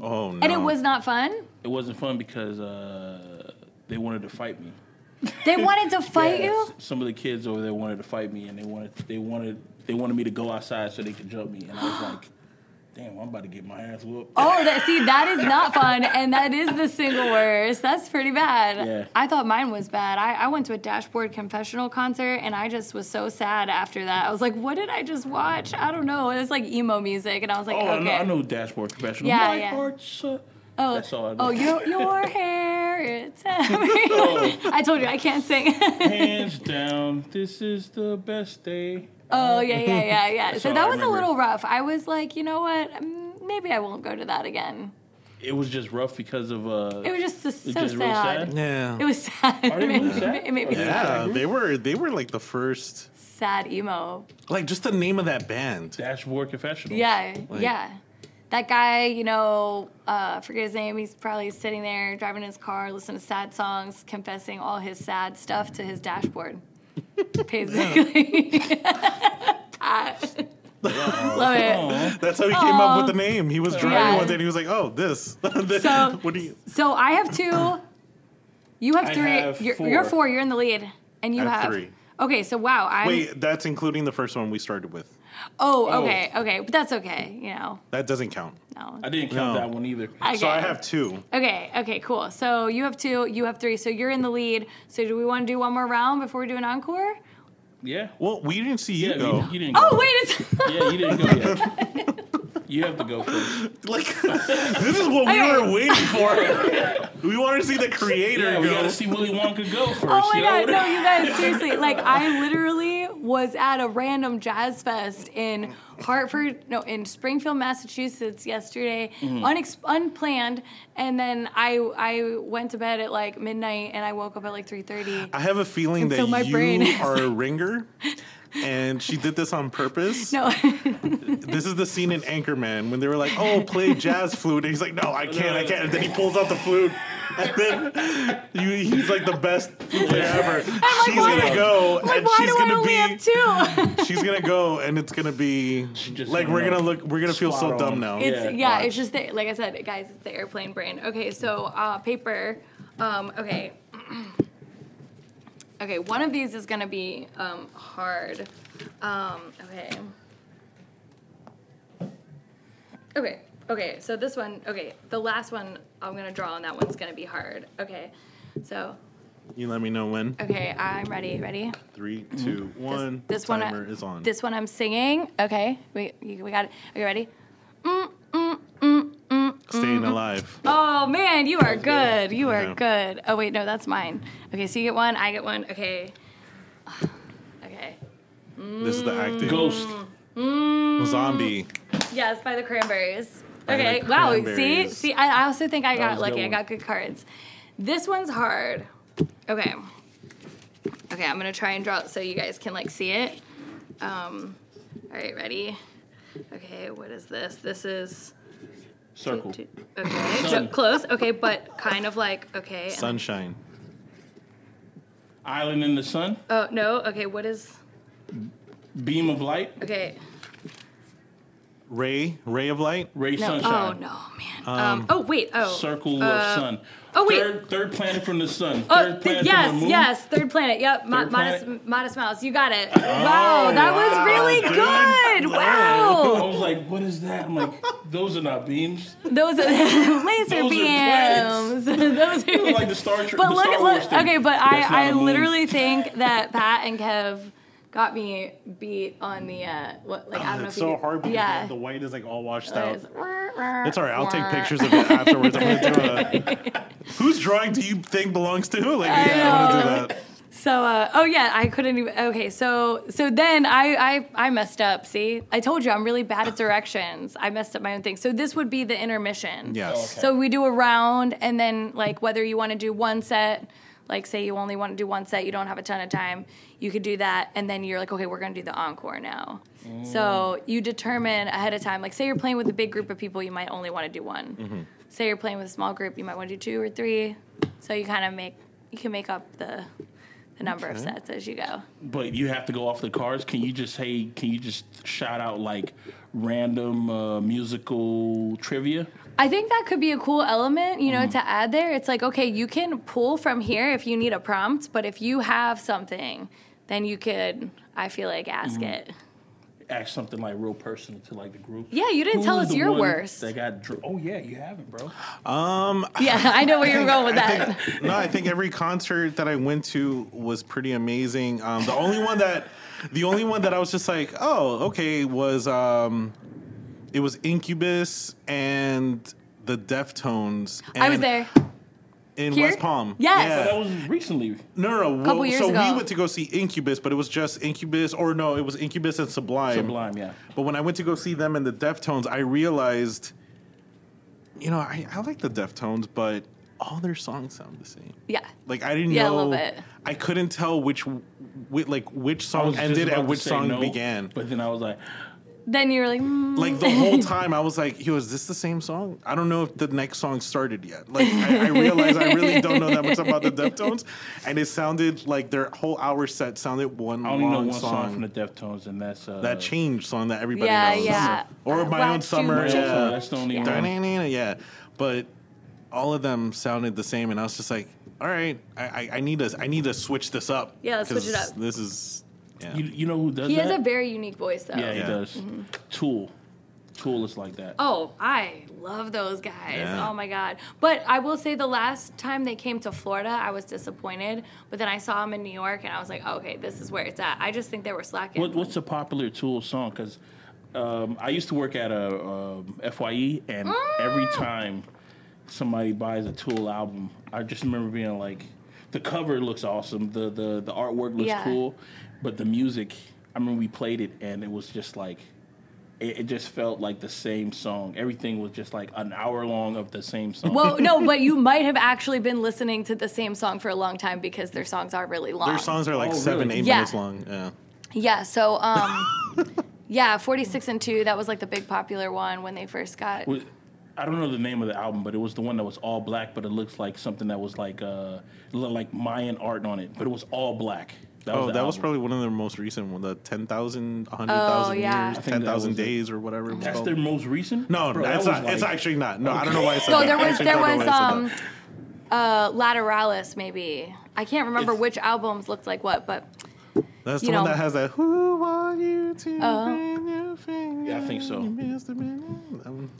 Oh no. And it was not fun. It wasn't fun because uh, they wanted to fight me. They wanted to fight Yeah, you. Some of the kids over there wanted to fight me, and they wanted they wanted they wanted me to go outside so they could jump me, and I was like, "Damn, I'm about to get my ass whooped." Oh, that, see, that is not fun, and that is the single worst. That's pretty bad. Yeah. I thought mine was bad. I, I went to a Dashboard Confessional concert, and I just was so sad after that. I was like, "What did I just watch?" I don't know. It was like emo music, and I was like, Oh, I, know, I know Dashboard confessional." Yeah, My yeah. Heart's, Oh, That's all I know. oh, your your hair. It's Oh. I told you I can't sing. hands down, this is the best day. oh yeah, yeah, yeah, yeah. So that I was a little rough. I was like, you know what? Mm, Maybe I won't go to that again. It was just rough because of uh. It was just so, so just sad. sad? Yeah. It was sad. Are they it, made, really sad? it made me sad. yeah, they were they were like the first sad emo. like just the name of that band. Dashboard Confessional. Yeah, Like- yeah. That guy, you know, uh, forget his name. He's probably sitting there driving his car, listening to sad songs, confessing all his sad stuff to his dashboard. Basically. Pat. Love it. That's how he came up with the name. He was driving Yeah. one day and he was like, "Oh, this." So- what do you? So I have two. You have I three. have you're, four. you're four. You're in the lead, and you I have have, three. Okay, so wow. I'm. Wait, that's including the first one we started with. Oh, Oh. okay, okay, but that's okay. You know, That doesn't count. no. I didn't count No. that one either. Okay. So I have two. Okay, okay, cool. So you have two, you have three. So you're in the lead. So do we want to do one more round before we do an encore? Yeah. Well, we didn't see you Yeah, go. you, you didn't. Go. Oh wait, it's Yeah, you didn't go yet. you have to go first. Like this is what we Okay. were waiting for. we wanted to see the creator Yeah, we go. got to see Willy Wonka go oh first. Oh my you know? god, no, you guys, seriously. Like, I literally was at a random jazz fest in Hartford, no, in Springfield, Massachusetts yesterday, Mm-hmm. unex- unplanned. And then I I went to bed at like midnight and I woke up at like 3.30. I have a feeling And that so my you brain is are a ringer, and she did this on purpose. No, This is the scene in Anchorman when they were like, "Oh, play jazz flute," and he's like, "No, I can't, I can't." And then he pulls out the flute, and then you, he's like the best flute player ever. she's why- gonna go, like, and why she's do I gonna only have be, two? she's gonna go, and it's gonna be just like we're gonna gonna look, we're gonna feel so spot dumb on. now. It's Yeah, yeah, it's just the, like I said, guys, it's the airplane brain. Okay, so uh, paper. Um, okay. okay, one of these is gonna be um, hard. Um, okay. Okay. Okay. So this one. Okay, the last one I'm gonna draw on that one's gonna be hard. Okay. So You let me know when. okay, I'm ready. Ready. Three, mm-hmm. two, one. This, this one. I- Timer is on. This one I'm singing. Okay. We we got it. Are you ready? Mm, mm, mm, Staying alive. Oh man, you are good. You are good. Oh wait, no, that's mine. Okay, so you get one, I get one. Okay. Okay. This is the acting. Ghost. Zombie. Yes, by the cranberries. By the Okay. Wow. See, see, I, I also think I got was good lucky. I got good cards. This one's hard. Okay. Okay, I'm gonna try and draw it so you guys can like see it. Um. All right, ready? Okay, what is this? This is Circle. okay. So- close. Okay, but kind of like okay. Sunshine. Island in the sun. Oh no. Okay, what is? Beam of light. Okay. Ray. Ray of light. Ray No. sunshine. Oh no, man. Um, oh wait. Oh. Circle Uh, of sun. oh, wait. Third, third planet from the sun. Oh, Third th- planet yes, from the moon. yes, third planet. Yep, Third modest, planet? modest mouse. You got it. wow, that was really dude. good. Wow. I was like, what is that? I'm like, those are not beams. those are laser Those are beams. those are like the Star Trek. But the look, Star look. Wars thing. Okay, but That's not I, I a moon. literally think that Pat and Kev got me beat on the uh, what like I don't know It's if so you, hard because yeah. the white is like all washed It's- out. It's all right. I'll take pictures of it afterwards. I'm gonna do a. Whose drawing do you think belongs to? Like, yeah, I'm gonna do that. So, uh, oh yeah, I couldn't even. Okay, so so then I, I I messed up. See, I told you I'm really bad at directions. I messed up my own thing. So this would be the intermission. Yes. Okay. So we do a round, and then like whether you want to do one set, like say you only want to do one set, you don't have a ton of time, you could do that, and then you're like, okay, we're gonna do the encore now. So mm. you determine ahead of time. Like say you're playing with a big group of people, you might only want to do one. Mm-hmm. Say you're playing with a small group, you might want to do two or three. So you kind of make you can make up the the number of sets as you go. But you have to go off the cards. Can you just hey? Can you just shout out like random uh, musical trivia? I think that could be a cool element, you know, mm-hmm. to add there. It's like, okay, you can pull from here if you need a prompt, but if you have something, then you could, I feel like, ask it. Ask something like real personal to like the group. Yeah, you didn't Who tell us your worst. That got. Dr- oh yeah, you haven't, bro. Um, Yeah, I know where you're going with I that. think- no, I think every concert that I went to was pretty amazing. Um, the only one that, the only one that I was just like, oh, okay, was um, it was Incubus and the Deftones. I was there. In Here? West Palm. Yes. Yeah. That was recently. No, no, no. Couple years so ago. we went to go see Incubus, but it was just Incubus, or no, it was Incubus and Sublime. Sublime, yeah. But when I went to go see them in the Deftones, I realized, you know, I, I like the Deftones, but all their songs sound the same. Yeah. Like I didn't Yeah, a know. little bit. I couldn't tell which, which like which song ended about and which song no, began. But then I was like, Then you're like, mm. Like the whole time, I was like, "Yo, is this the same song?" I don't know if the next song started yet. Like I, I realized I really don't know that much about the Deftones, and it sounded like their whole hour set sounded one I only know long one song, song. from the Deftones, and that's uh, that change song that everybody Yeah, knows. yeah. Or Uh, my Watch own You summer. My Own Yeah. Summer, that's the only Yeah. one. Yeah. But all of them sounded the same, and I was just like, "All right, I, I, I need to I need to switch this up." Yeah, let's switch it 'cause up. This is yeah. You, you know who does he that? has a very unique voice, though. yeah, he Yeah. does. Tool. Tool is like that. Oh, I love those guys. Yeah. Oh my god. But I will say the last time they came to Florida, I was disappointed. But then I saw them in New York and I was like, oh, okay, this is where it's at. I just think they were slacking. What, what's a popular Tool song? Because um, I used to work at a um, Fye, and every Mm. time somebody buys a Tool album, I just remember being like, the cover looks awesome, the the the artwork looks Yeah. cool, but the music. I remember we played it, and it was just like. It, it just felt like the same song. Everything was just like an hour long of the same song. well, no, but you might have actually been listening to the same song for a long time because their songs are really long. Their songs are like Oh, seven, really? eight Yeah. minutes long. Yeah. Yeah, so um yeah, 46 and 2, that was like the big popular one when they first got Was- I don't know the name of the album, but it was the one that was all black, but it looks like something that was like uh, like Mayan art on it, but it was all black. That Oh, the that was probably one of their most recent one, the 10,000, 100,000 Oh, yeah. years, I think that 10,000 days or whatever it was That's called. their most recent. no, Bro, that's not, was it's actually not. No, I don't know why I said No, that. there was there was why I said um uh Lateralus maybe. I can't remember It's- which albums looked like what, but. That's the you one that has that, who are you to bring your finger, Yeah, I think so. Mr. Man?" That one.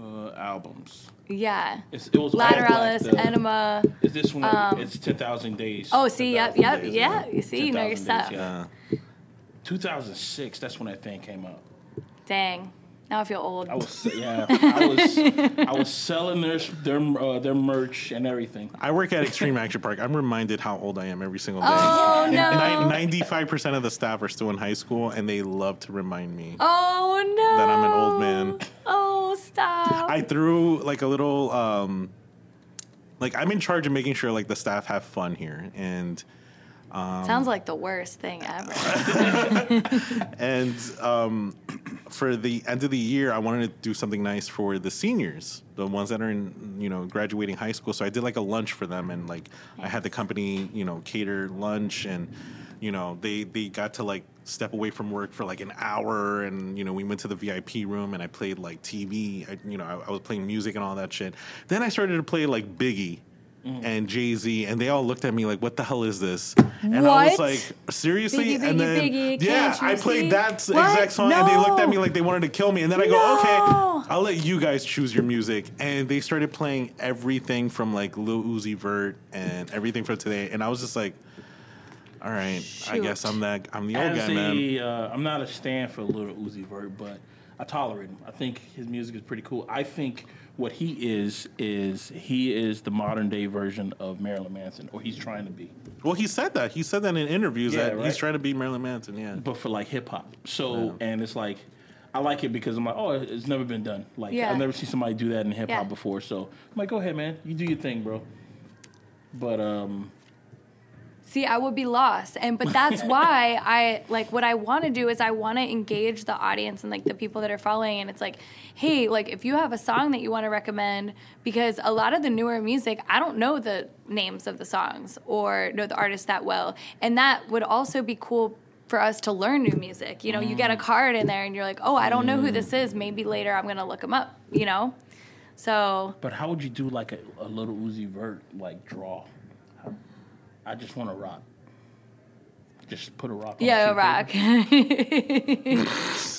uh, albums. Yeah. It's, it was all black, Lateralus, Ænima. Is this one? it's ten thousand days. Oh, see, yep, 10,000 yep, days, yeah. You see, you know your 10,000 stuff. yeah. Yeah. Two thousand six. That's when that thing came out. Dang. Now I feel old. I was yeah. I was I was selling their their uh, their merch and everything. I work at Extreme Action Park. I'm reminded how old I am every single day. Oh, no. Ninety-five percent of the staff are still in high school, and they love to remind me oh no. that I'm an old man. Oh, stop. I threw like a little, um, like I'm in charge of making sure like the staff have fun here, and Sounds like the worst thing ever. and um, for the end of the year, I wanted to do something nice for the seniors, the ones that are in you know graduating high school. So I did like a lunch for them, and like I had the company you know cater lunch, and you know they they got to like step away from work for like an hour, and you know, we went to the VIP room and I played like TV. I, you know, I, I was playing music and all that shit. Then I started to play like Biggie. Mm. And Jay Z, and they all looked at me like, "What the hell is this?" And I was like, "Seriously?" Biggie, and then, Biggie, yeah, I played see? that What? exact song, and they looked at me like they wanted to kill me. And then I go, No. "Okay, I'll let you guys choose your music." And they started playing everything from like Lil Uzi Vert and everything for today. And I was just like, "All right, I guess I'm that. I'm the old As guy, man." a, uh, I'm not a stand for Little Uzi Vert, but I tolerate him. I think his music is pretty cool. I think what he is is he is the modern day version of Marilyn Manson, or he's trying to be, Well, he said that. He said that in interviews Yeah, that he's trying to be Marilyn Manson. Yeah. but for like hip hop. So, and it's like. I like it because I'm like, oh, it's never been done. Like Yeah. I've never seen somebody do that in hip hop Yeah. before. So I'm like, go ahead, man, you do your thing, bro. But um, See, I would be lost. And but that's why I like what I want to do is I want to engage the audience and like the people that are following and it's like, "Hey, like if you have a song that you want to recommend because a lot of the newer music, I don't know the names of the songs or know the artists that well. And that would also be cool for us to learn new music. You know, you get a mm. card in there and you're like, "Oh, I don't know who this mm. is. Maybe later I'm going to look them up." You know? So, But how would you do like a, a little Uzi Vert like draw? How- I just want to rock. Just put a rock. On yeah, a rock.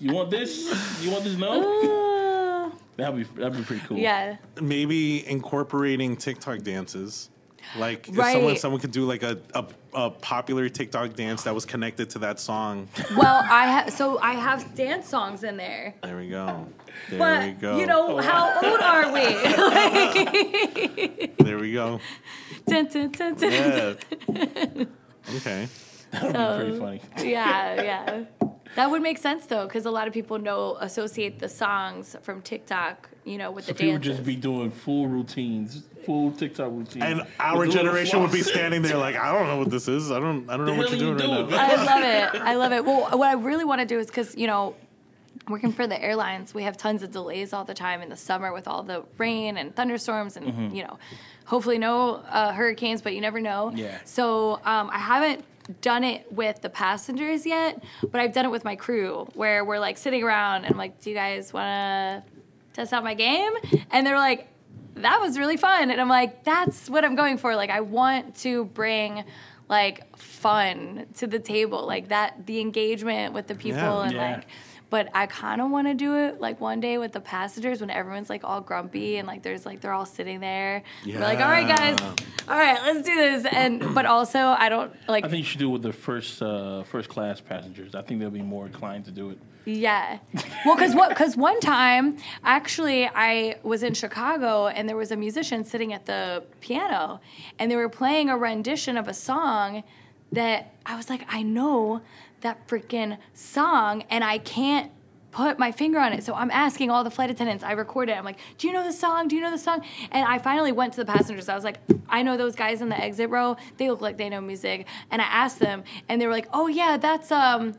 You want this? You want this? No. That'd be that'd be pretty cool. yeah. maybe incorporating TikTok dances. Like if someone someone could do like a, a a popular TikTok dance that was connected to that song. Well, I have so I have dance songs in there. There we go. There But we go. you know, how old are we? Like, There we go. dun, dun, dun, dun. Yeah. okay. That'd be pretty funny. yeah, yeah. That would make sense though, because a lot of people know associate the songs from TikTok, you know, with So the people dances. just be doing full routines, full TikTok routines. And our the little generation would be standing there like, I don't know what this is. I don't I don't know what hell you're are doing you right now. I love it. I love it. Well, what I really want to do is because you know, working for the airlines, we have tons of delays all the time in the summer with all the rain and thunderstorms, and Mm-hmm. you know, hopefully no uh, hurricanes, but you never know. Yeah. So um, I haven't done it with the passengers yet, but I've done it with my crew where we're like sitting around and I'm like, "Do you guys want to test out my game?" And they're like. That was really fun. And I'm like, that's what I'm going for. Like, I want to bring like fun to the table like that the engagement with the people Yeah. and Yeah. like but i kind of want to do it like one day with the passengers when everyone's like all grumpy and like there's like they're all sitting there we're like all right guys all right let's do this and but also i don't like I think you should do it with the first uh, first class passengers. I think they'll be more inclined to do it. Yeah. Well, because what? Because one time, actually, I was in Chicago and there was a musician sitting at the piano, and they were playing a rendition of a song that I was like, I know that freaking song, and I can't put my finger on it. So I'm asking all the flight attendants. I record it. I'm like, Do you know the song? Do you know the song? And I finally went to the passengers. I was like, I know those guys in the exit row. They look like they know music. And I asked them, and they were like, Oh yeah, that's um.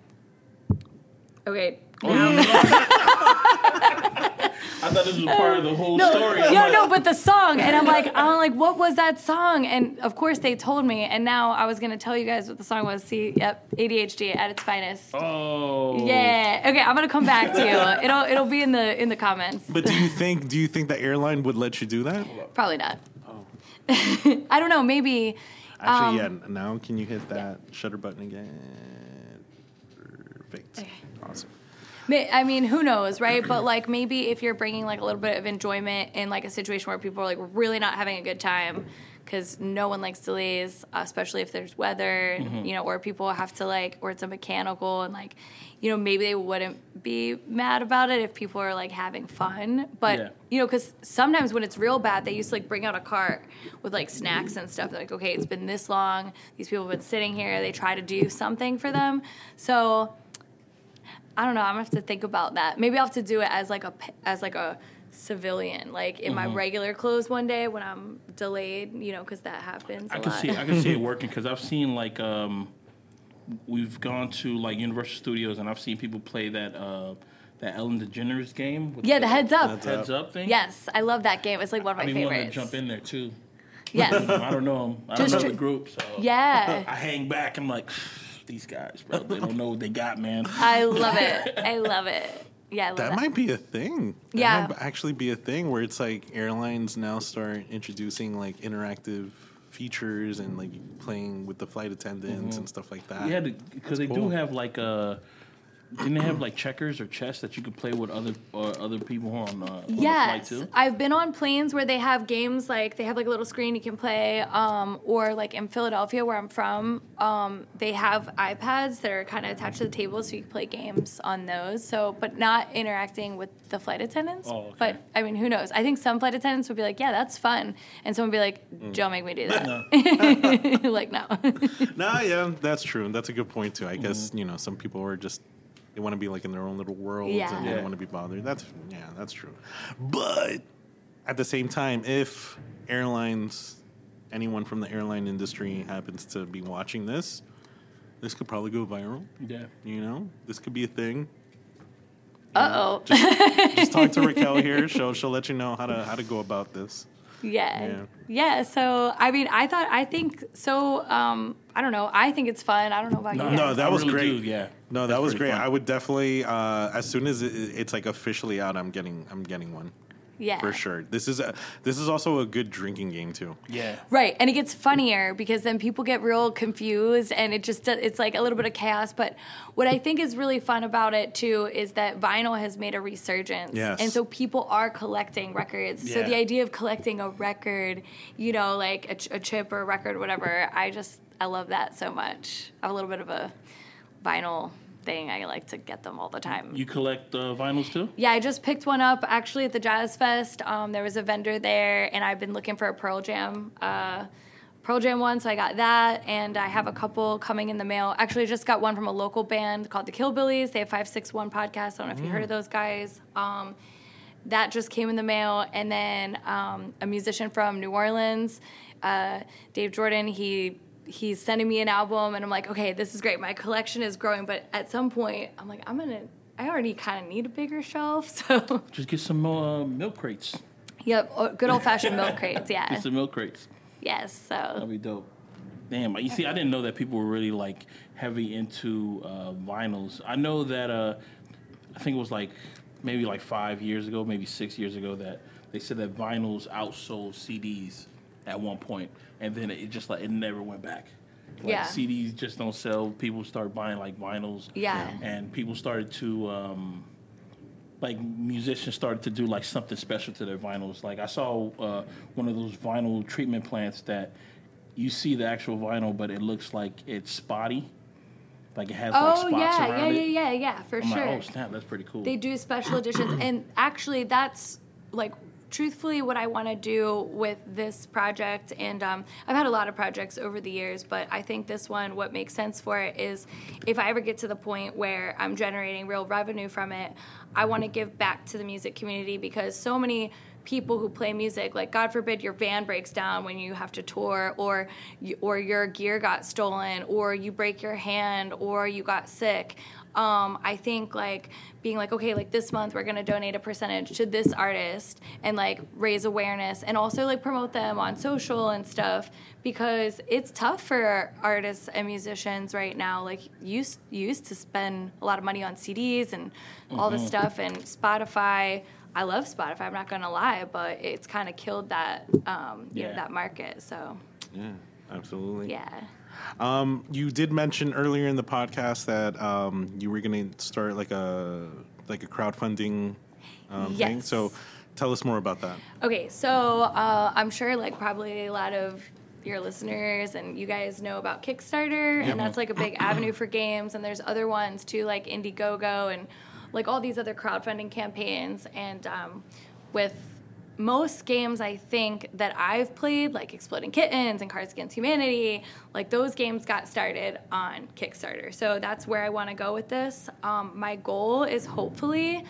Okay. I thought this was part of the whole No, story. no, I'm like, no, but the song, and I'm like, I'm like, what was that song? And of course they told me, and now I was gonna tell you guys what the song was. See, yep, ADHD at its finest. Oh. Yeah. Okay, I'm gonna come back to you. It'll it'll be in the in the comments. But do you think do you think the airline would let you do that? Probably not. I don't know. Maybe. Actually, Um, yeah. Now can you hit that shutter button again? Perfect. Okay. Awesome. I mean, who knows, right? But like maybe if you're bringing like a little bit of enjoyment in like a situation where people are like really not having a good time because no one likes delays, especially if there's weather, and, you know, or people have to like, or it's a mechanical and like, you know, maybe they wouldn't be mad about it if people are like having fun. But Yeah. you know, because sometimes when it's real bad, they used to like bring out a cart with like snacks and stuff. They're like, okay, it's been this long. These people have been sitting here. They try to do something for them. So I don't know. I'm gonna have to think about that. Maybe I'll have to do it as like a p- as like a civilian, like in Mm-hmm. my regular clothes one day when I'm delayed. You know, because that happens a I can lot. see I can see it working because I've seen like um, we've gone to like Universal Studios and I've seen people play that uh, that Ellen DeGeneres game. With yeah, the heads up. Heads heads up thing. Yes, I love that game. It's like one of my I mean, wanting to jump in there too. Yes. I don't know him. I don't Just know tr- the group, so Yeah. I hang back. I'm like, these guys, bro. They don't know what they got, man. I love it. I love it. Yeah, I love That that. might be a thing. That Yeah. might actually be a thing where it's like airlines now start introducing like interactive features and like playing with the flight attendants and stuff like that. Yeah, because they do have like uh didn't they have like checkers or chess that you could play with other uh, other people on, uh, on the flight Yes, too? I've been on planes where they have games like they have like a little screen you can play, um, or like in Philadelphia where I'm from, um, they have iPads that are kind of attached to the table so you can play games on those. So, but not interacting with the flight attendants. Oh, okay. But I mean, who knows? I think some flight attendants would be like, "Yeah, that's fun," and someone would be like, "Don't make me do that." like, no. Nah, yeah, that's true. That's a good point too. I guess Mm-hmm. you know some people are just they want to be like in their own little worlds Yeah. and they Yeah. don't want to be bothered. That's yeah, that's true. But at the same time, if airlines, anyone from the airline industry happens to be watching this, this could probably go viral. Yeah. You know, this could be a thing. Uh oh. Just talk to Raquel here. She'll she'll let you know how to how to go about this. Yeah. Yeah. yeah. So, I mean, I thought, I think so. Um, I don't know. I think it's fun. I don't know about No, you. No, guys. that I was really great. do, yeah. No, that That's was great. fun. I would definitely uh, as soon as it, it's like officially out, I'm getting I'm getting one yeah. for sure. This is a, this is also a good drinking game too. Yeah. Right, and it gets funnier because then people get real confused, and it just it's like a little bit of chaos. But what I think is really fun about it too is that vinyl has made a resurgence, Yes. and so people are collecting records. So the idea of collecting a record, you know, like a, ch- a chip or a record, whatever, I just I love that so much. I have a little bit of a vinyl thing. I like to get them all the time. You collect uh, vinyls too? Yeah, I just picked one up actually at the Jazz Fest. Um, there was a vendor there, and I've been looking for a Pearl Jam, uh, Pearl Jam one, so I got that, and I have a couple coming in the mail. Actually, I just got one from a local band called the Killbillies. They have five six one podcast. I don't know if you heard of those guys. Um, that just came in the mail, and then um, a musician from New Orleans, uh, Dave Jordan. He he's sending me an album, and I'm like, okay, this is great. My collection is growing, but at some point, I'm like, I'm gonna. I already kind of need a bigger shelf, so Just get some uh, milk crates. yep, good old fashioned milk crates, yeah, Get some milk crates. yes. So that'd be dope. Damn, you see, I didn't know that people were really like heavy into uh, vinyls. I know that uh, I think it was like maybe like five years ago, maybe six years ago, that they said that vinyls outsold CDs at one point, and then it just like it never went back. Like Yeah. CDs just don't sell. People start buying like vinyls. Yeah. and people started to. Um, like musicians started to do like something special to their vinyls. Like I saw uh, one of those vinyl treatment plants that you see the actual vinyl, but it looks like it's spotty. Like it has like oh spots yeah, yeah, around yeah, it. yeah, yeah, for I'm sure. like, oh snap, that's pretty cool. They do special editions, and actually, that's like truthfully what I want to do with this project. And um, I've had a lot of projects over the years, but I think this one, what makes sense for it is if I ever get to the point where I'm generating real revenue from it, I want to give back to the music community because so many people who play music like god forbid your van breaks down when you have to tour or or your gear got stolen or you break your hand or you got sick um, i think like being like okay like this month we're going to donate a percentage to this artist and like raise awareness and also like promote them on social and stuff because it's tough for artists and musicians right now like used used to spend a lot of money on cds and all this stuff and spotify I love Spotify. I'm not gonna lie, but it's kind of killed that, um, you know, that market. So Yeah, absolutely. yeah, Um, you did mention earlier in the podcast that um, you were going to start like a like a crowdfunding um, thing. Yes. So tell us more about that. Okay, so uh, I'm sure like probably a lot of your listeners and you guys know about Kickstarter, and that's like a big avenue for games. And there's other ones too, like Indiegogo and like all these other crowdfunding campaigns. And um, with most games, I think that I've played, like Exploding Kittens and Cards Against Humanity, like those games got started on Kickstarter. So that's where I want to go with this. Um, my goal is hopefully.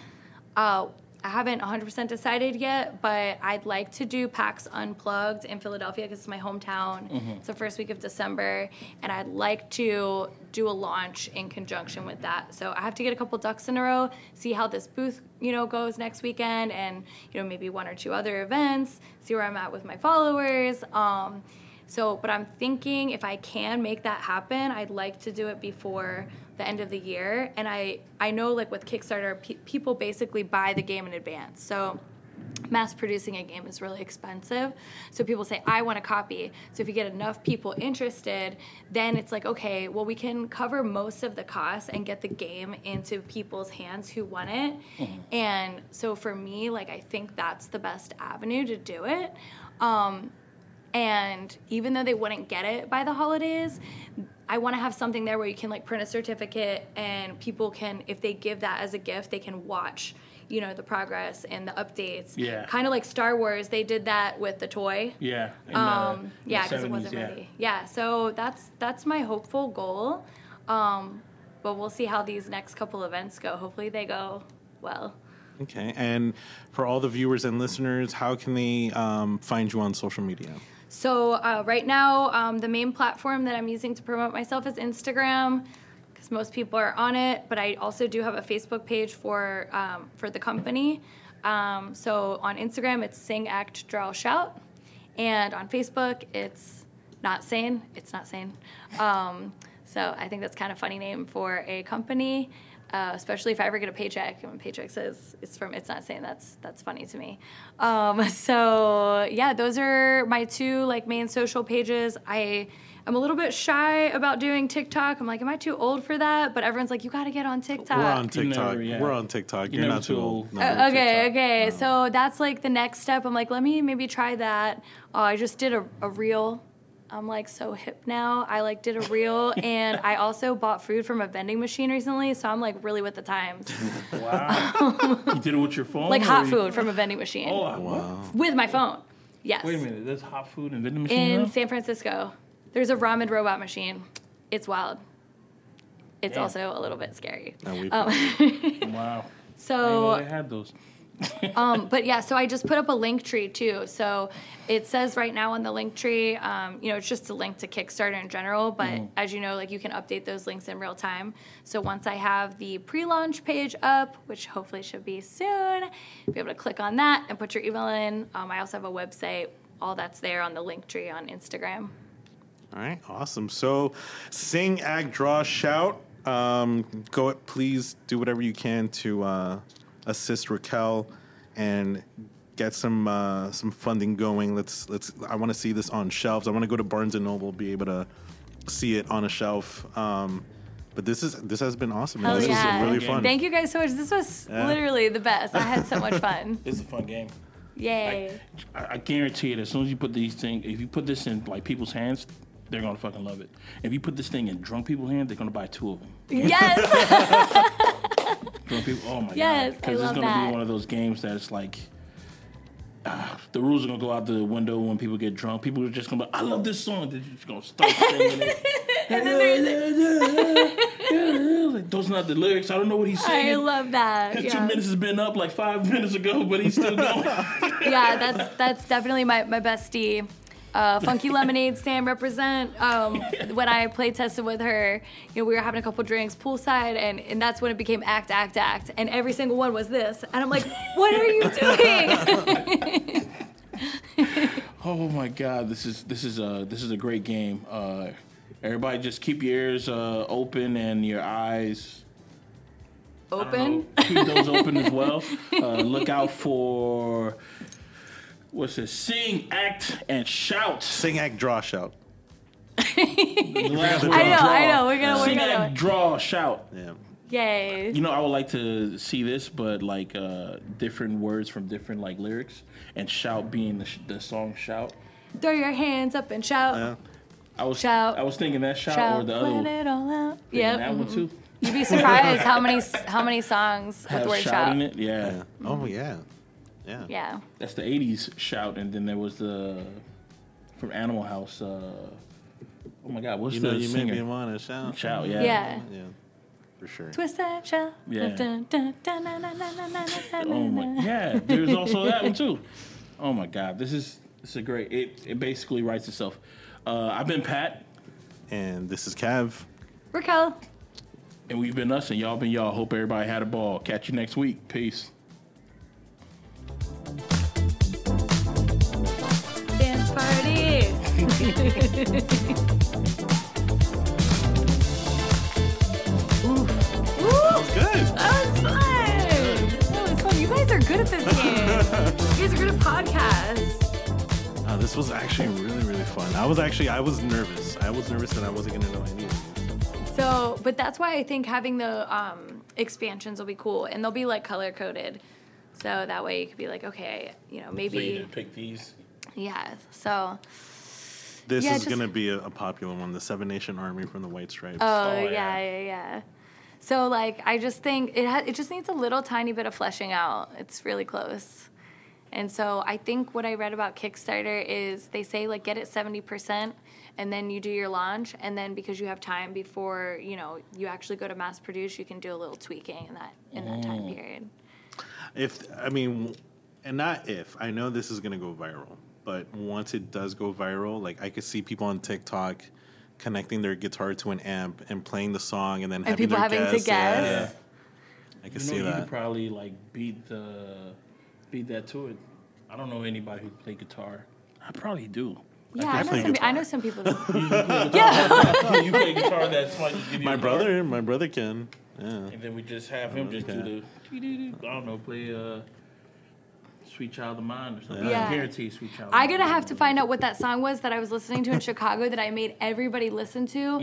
Uh, I haven't 100% decided yet, but I'd like to do PAX Unplugged in Philadelphia because it's my hometown. It's the first week of December, and I'd like to do a launch in conjunction with that. So I have to get a couple ducks in a row, see how this booth, you know, goes next weekend, and you know maybe one or two other events. See where I'm at with my followers. Um, So, but I'm thinking if I can make that happen, I'd like to do it before the end of the year. And I I know like with Kickstarter, pe- people basically buy the game in advance. So mass producing a game is really expensive. So people say, I want a copy. So if you get enough people interested, then it's like, okay, well, we can cover most of the costs and get the game into people's hands who want it. And so for me, like, I think that's the best avenue to do it. Um, and even though they wouldn't get it by the holidays, I want to have something there where you can like print a certificate and people can, if they give that as a gift, they can watch, you know, the progress and the updates. Yeah. Kind of like Star Wars, they did that with the toy. Yeah. in, Um, in yeah, because it wasn't yeah. ready. Yeah, so that's that's my hopeful goal. Um, but we'll see how these next couple events go. Hopefully they go well. Okay. And for all the viewers and listeners, how can they um, find you on social media? So uh, right now, um, the main platform that I'm using to promote myself is Instagram, because most people are on it. But I also do have a Facebook page for um, for the company. Um, so on Instagram, it's Sing Act Draw Shout, and on Facebook, it's not sane. It's not sane. Um, so I think that's kind of funny name for a company. Uh, especially if I ever get a paycheck, and when paycheck says it's from it's not saying that's that's funny to me. Um, so yeah, those are my two like main social pages. I am a little bit shy about doing TikTok. I'm like, am I too old for that? But everyone's like, you got to get on TikTok. We're on TikTok. never- yeah. We're on TikTok. You're You're, not too too old. old. No. Uh, okay, TikTok. okay. So that's like the next step. I'm like, let me maybe try that. Oh, I just did a, a reel. I'm like so hip now. I like did a reel and I also bought food from a vending machine recently, so I'm like really with the times. Wow. Um, you did it with your phone? Like or hot you- food from a vending machine Oh, wow. with my phone. Yes. Wait a minute. There's hot food in vending machine In now? San Francisco, there's a ramen robot machine. It's wild. It's Damn. also a little bit scary. No, we- um, Wow. I didn't know So they had those. Um, but yeah, so I just put up a link tree too. So it says right now on the link tree, um, you know, it's just a link to Kickstarter in general. But as you know, like you can update those links in real time. So once I have the pre-launch page up, which hopefully should be soon, be able to click on that and put your email in. Um, I also have a website. All that's there on the link tree on Instagram. All right, awesome. So, sing, act, draw, shout. Um, go, it please do whatever you can to uh, assist Raquel and get some uh, some funding going. Let's let's. I want to see this on shelves. I want to go to Barnes and Noble, be able to see it on a shelf. Um, but this is this has been awesome. Hell this yeah. was really fun. Thank you guys so much. This was Yeah. literally the best. I had so much fun. It's a fun game. Yay. I, I guarantee it. As soon as you put these things, if you put this in like people's hands, they're gonna fucking love it. If you put this thing in drunk people's hands, they're gonna buy two of them. yes. People, oh my Yes, god! Because it's gonna that. be one of those games that's like. ah, the rules are gonna go out the window when people get drunk. People are just gonna be, I love this song. They're just gonna start singing it. and then like, those are not the lyrics. I don't know what he's saying. I love that. His two minutes has been up like five minutes ago, but he's still going. yeah, that's that's definitely my, my bestie. Uh, Funky Lemonade stand represent. Um, when I play tested with her, you know, we were having a couple drinks poolside, and, and that's when it became act, act, act, and every single one was this, and I'm like, what are you doing? Oh my God, this is this is a this is a great game. Uh, everybody, just keep your ears uh, open and your eyes Open. know, keep those open as well. Uh, look out for what's this? Sing, act, and shout. Sing, act, draw, shout. The I know, draw. I know, we're gonna- we're sing, gonna- act, draw, shout. Yeah. Yay. You know, I would like to see this, but like uh, different words from different like lyrics, and shout being the, sh- the song shout. Throw your hands up and shout. Yeah. I was Shout. I was thinking that shout, Shout. or the other let one. it all out. Thinking Yep. that one too. You'd be surprised how many how many songs with Have the word shout shout. in it. Yeah. yeah. Oh yeah. Yeah. Yeah. that's the '80s shout, and then there was the from Animal House. Uh, oh my God, what's You the know you singer? make me wanna shout. Shout, yeah. Yeah. Yeah. For sure. Twist that shout. Yeah. Oh my, yeah. There's also that one too. Oh my God, this is this is a great. It it basically writes itself. Uh, I've been Pat, And this is Kev. Raquel. and we've been us, and y'all been y'all. Hope everybody had a ball. Catch you next week. Peace. Guys are good at this game. you guys are good at podcasts. Uh, this was actually really, really fun. I was actually, I was nervous. I was nervous that I wasn't gonna know any of. So, but that's why I think having the um, expansions will be cool, and they'll be like color coded. So that way you could be like, okay, you know, maybe. So you maybe, didn't pick these. yeah. So, This Yeah, is just- gonna be a, a popular one. The Seven Nation Army from the White Stripes. oh, Oh, yeah, yeah. yeah, yeah. So like, I just think it ha- it just needs a little tiny bit of fleshing out. It's really close. And so I think what I read about Kickstarter is they say like get it 70% and then you do your launch and then because you have time before, you know, you actually go to mass produce, you can do a little tweaking in that in that time mm. period. If I mean, and not if I know this is gonna go viral, but once it does go viral, like I could see people on TikTok connecting their guitar to an amp and playing the song, and then And having people their having to guess. Yeah, guess. I could You know, see you that. could probably like beat the beat that to it. I don't know anybody who play guitar. I probably do. Yeah, I know play some I know some people. do. you play guitar. That's why you give you My brother, my brother can. Yeah. And then we just have him just do the I don't know play uh, Sweet Child of Mine or something. Yeah. I guarantee Sweet Child. I gotta have to find out what that song was that I was listening to in Chicago that I made everybody listen to.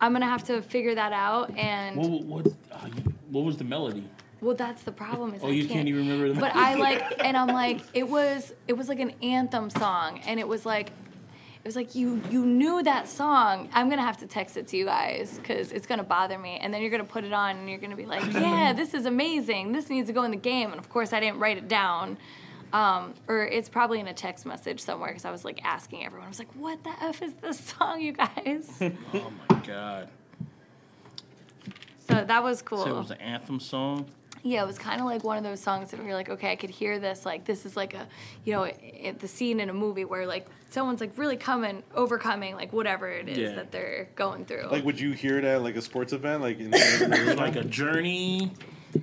I'm gonna have to figure that out. And What what uh, what was the melody? well, that's the problem. Is Oh, I you can't even remember the But I like, and I'm like, it was it was like an anthem song, and it was like. It was like you you knew that song. I'm gonna have to text it to you guys because it's gonna bother me. And then you're gonna put it on and you're gonna be like, "Yeah, this is amazing. This needs to go in the game." And of course, I didn't write it down, um, or it's probably in a text message somewhere because I was like asking everyone. I was like, "What the f is this song, you guys?" Oh my god! so that was cool. So it was an anthem song. Yeah, it was kind of like one of those songs that you're like, okay, I could hear this. Like, this is like a, you know, it, the scene in a movie where like someone's like really coming, overcoming like whatever it is Yeah. that they're going through. Like, would you hear it at like a sports event, like instead of the It's original? like a journey.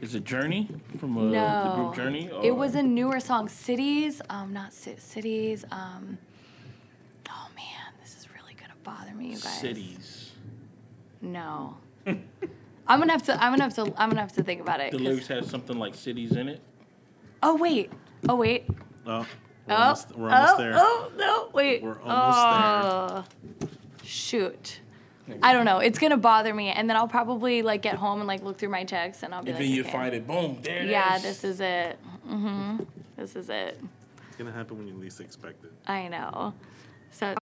Is it Journey from uh, the group Journey? it was a newer song, Cities. Um, not ci- Cities. Um, oh man, this is really gonna bother me, you guys. Cities. No. I'm gonna have to. I'm gonna have to. I'm gonna have to think about it. The 'cause- lyrics had something like cities in it. oh wait. Oh wait. Oh, we're, Oh, almost, we're almost oh, there. Oh no! Wait. We're almost oh, Shoot. I don't know. It's gonna bother me, and then I'll probably like get home and like look through my texts, and I'll be And like, then you okay. find it. Boom. There it Yeah, is. this is it. Mm-hmm. This is it. It's gonna happen when you least expect it. I know. So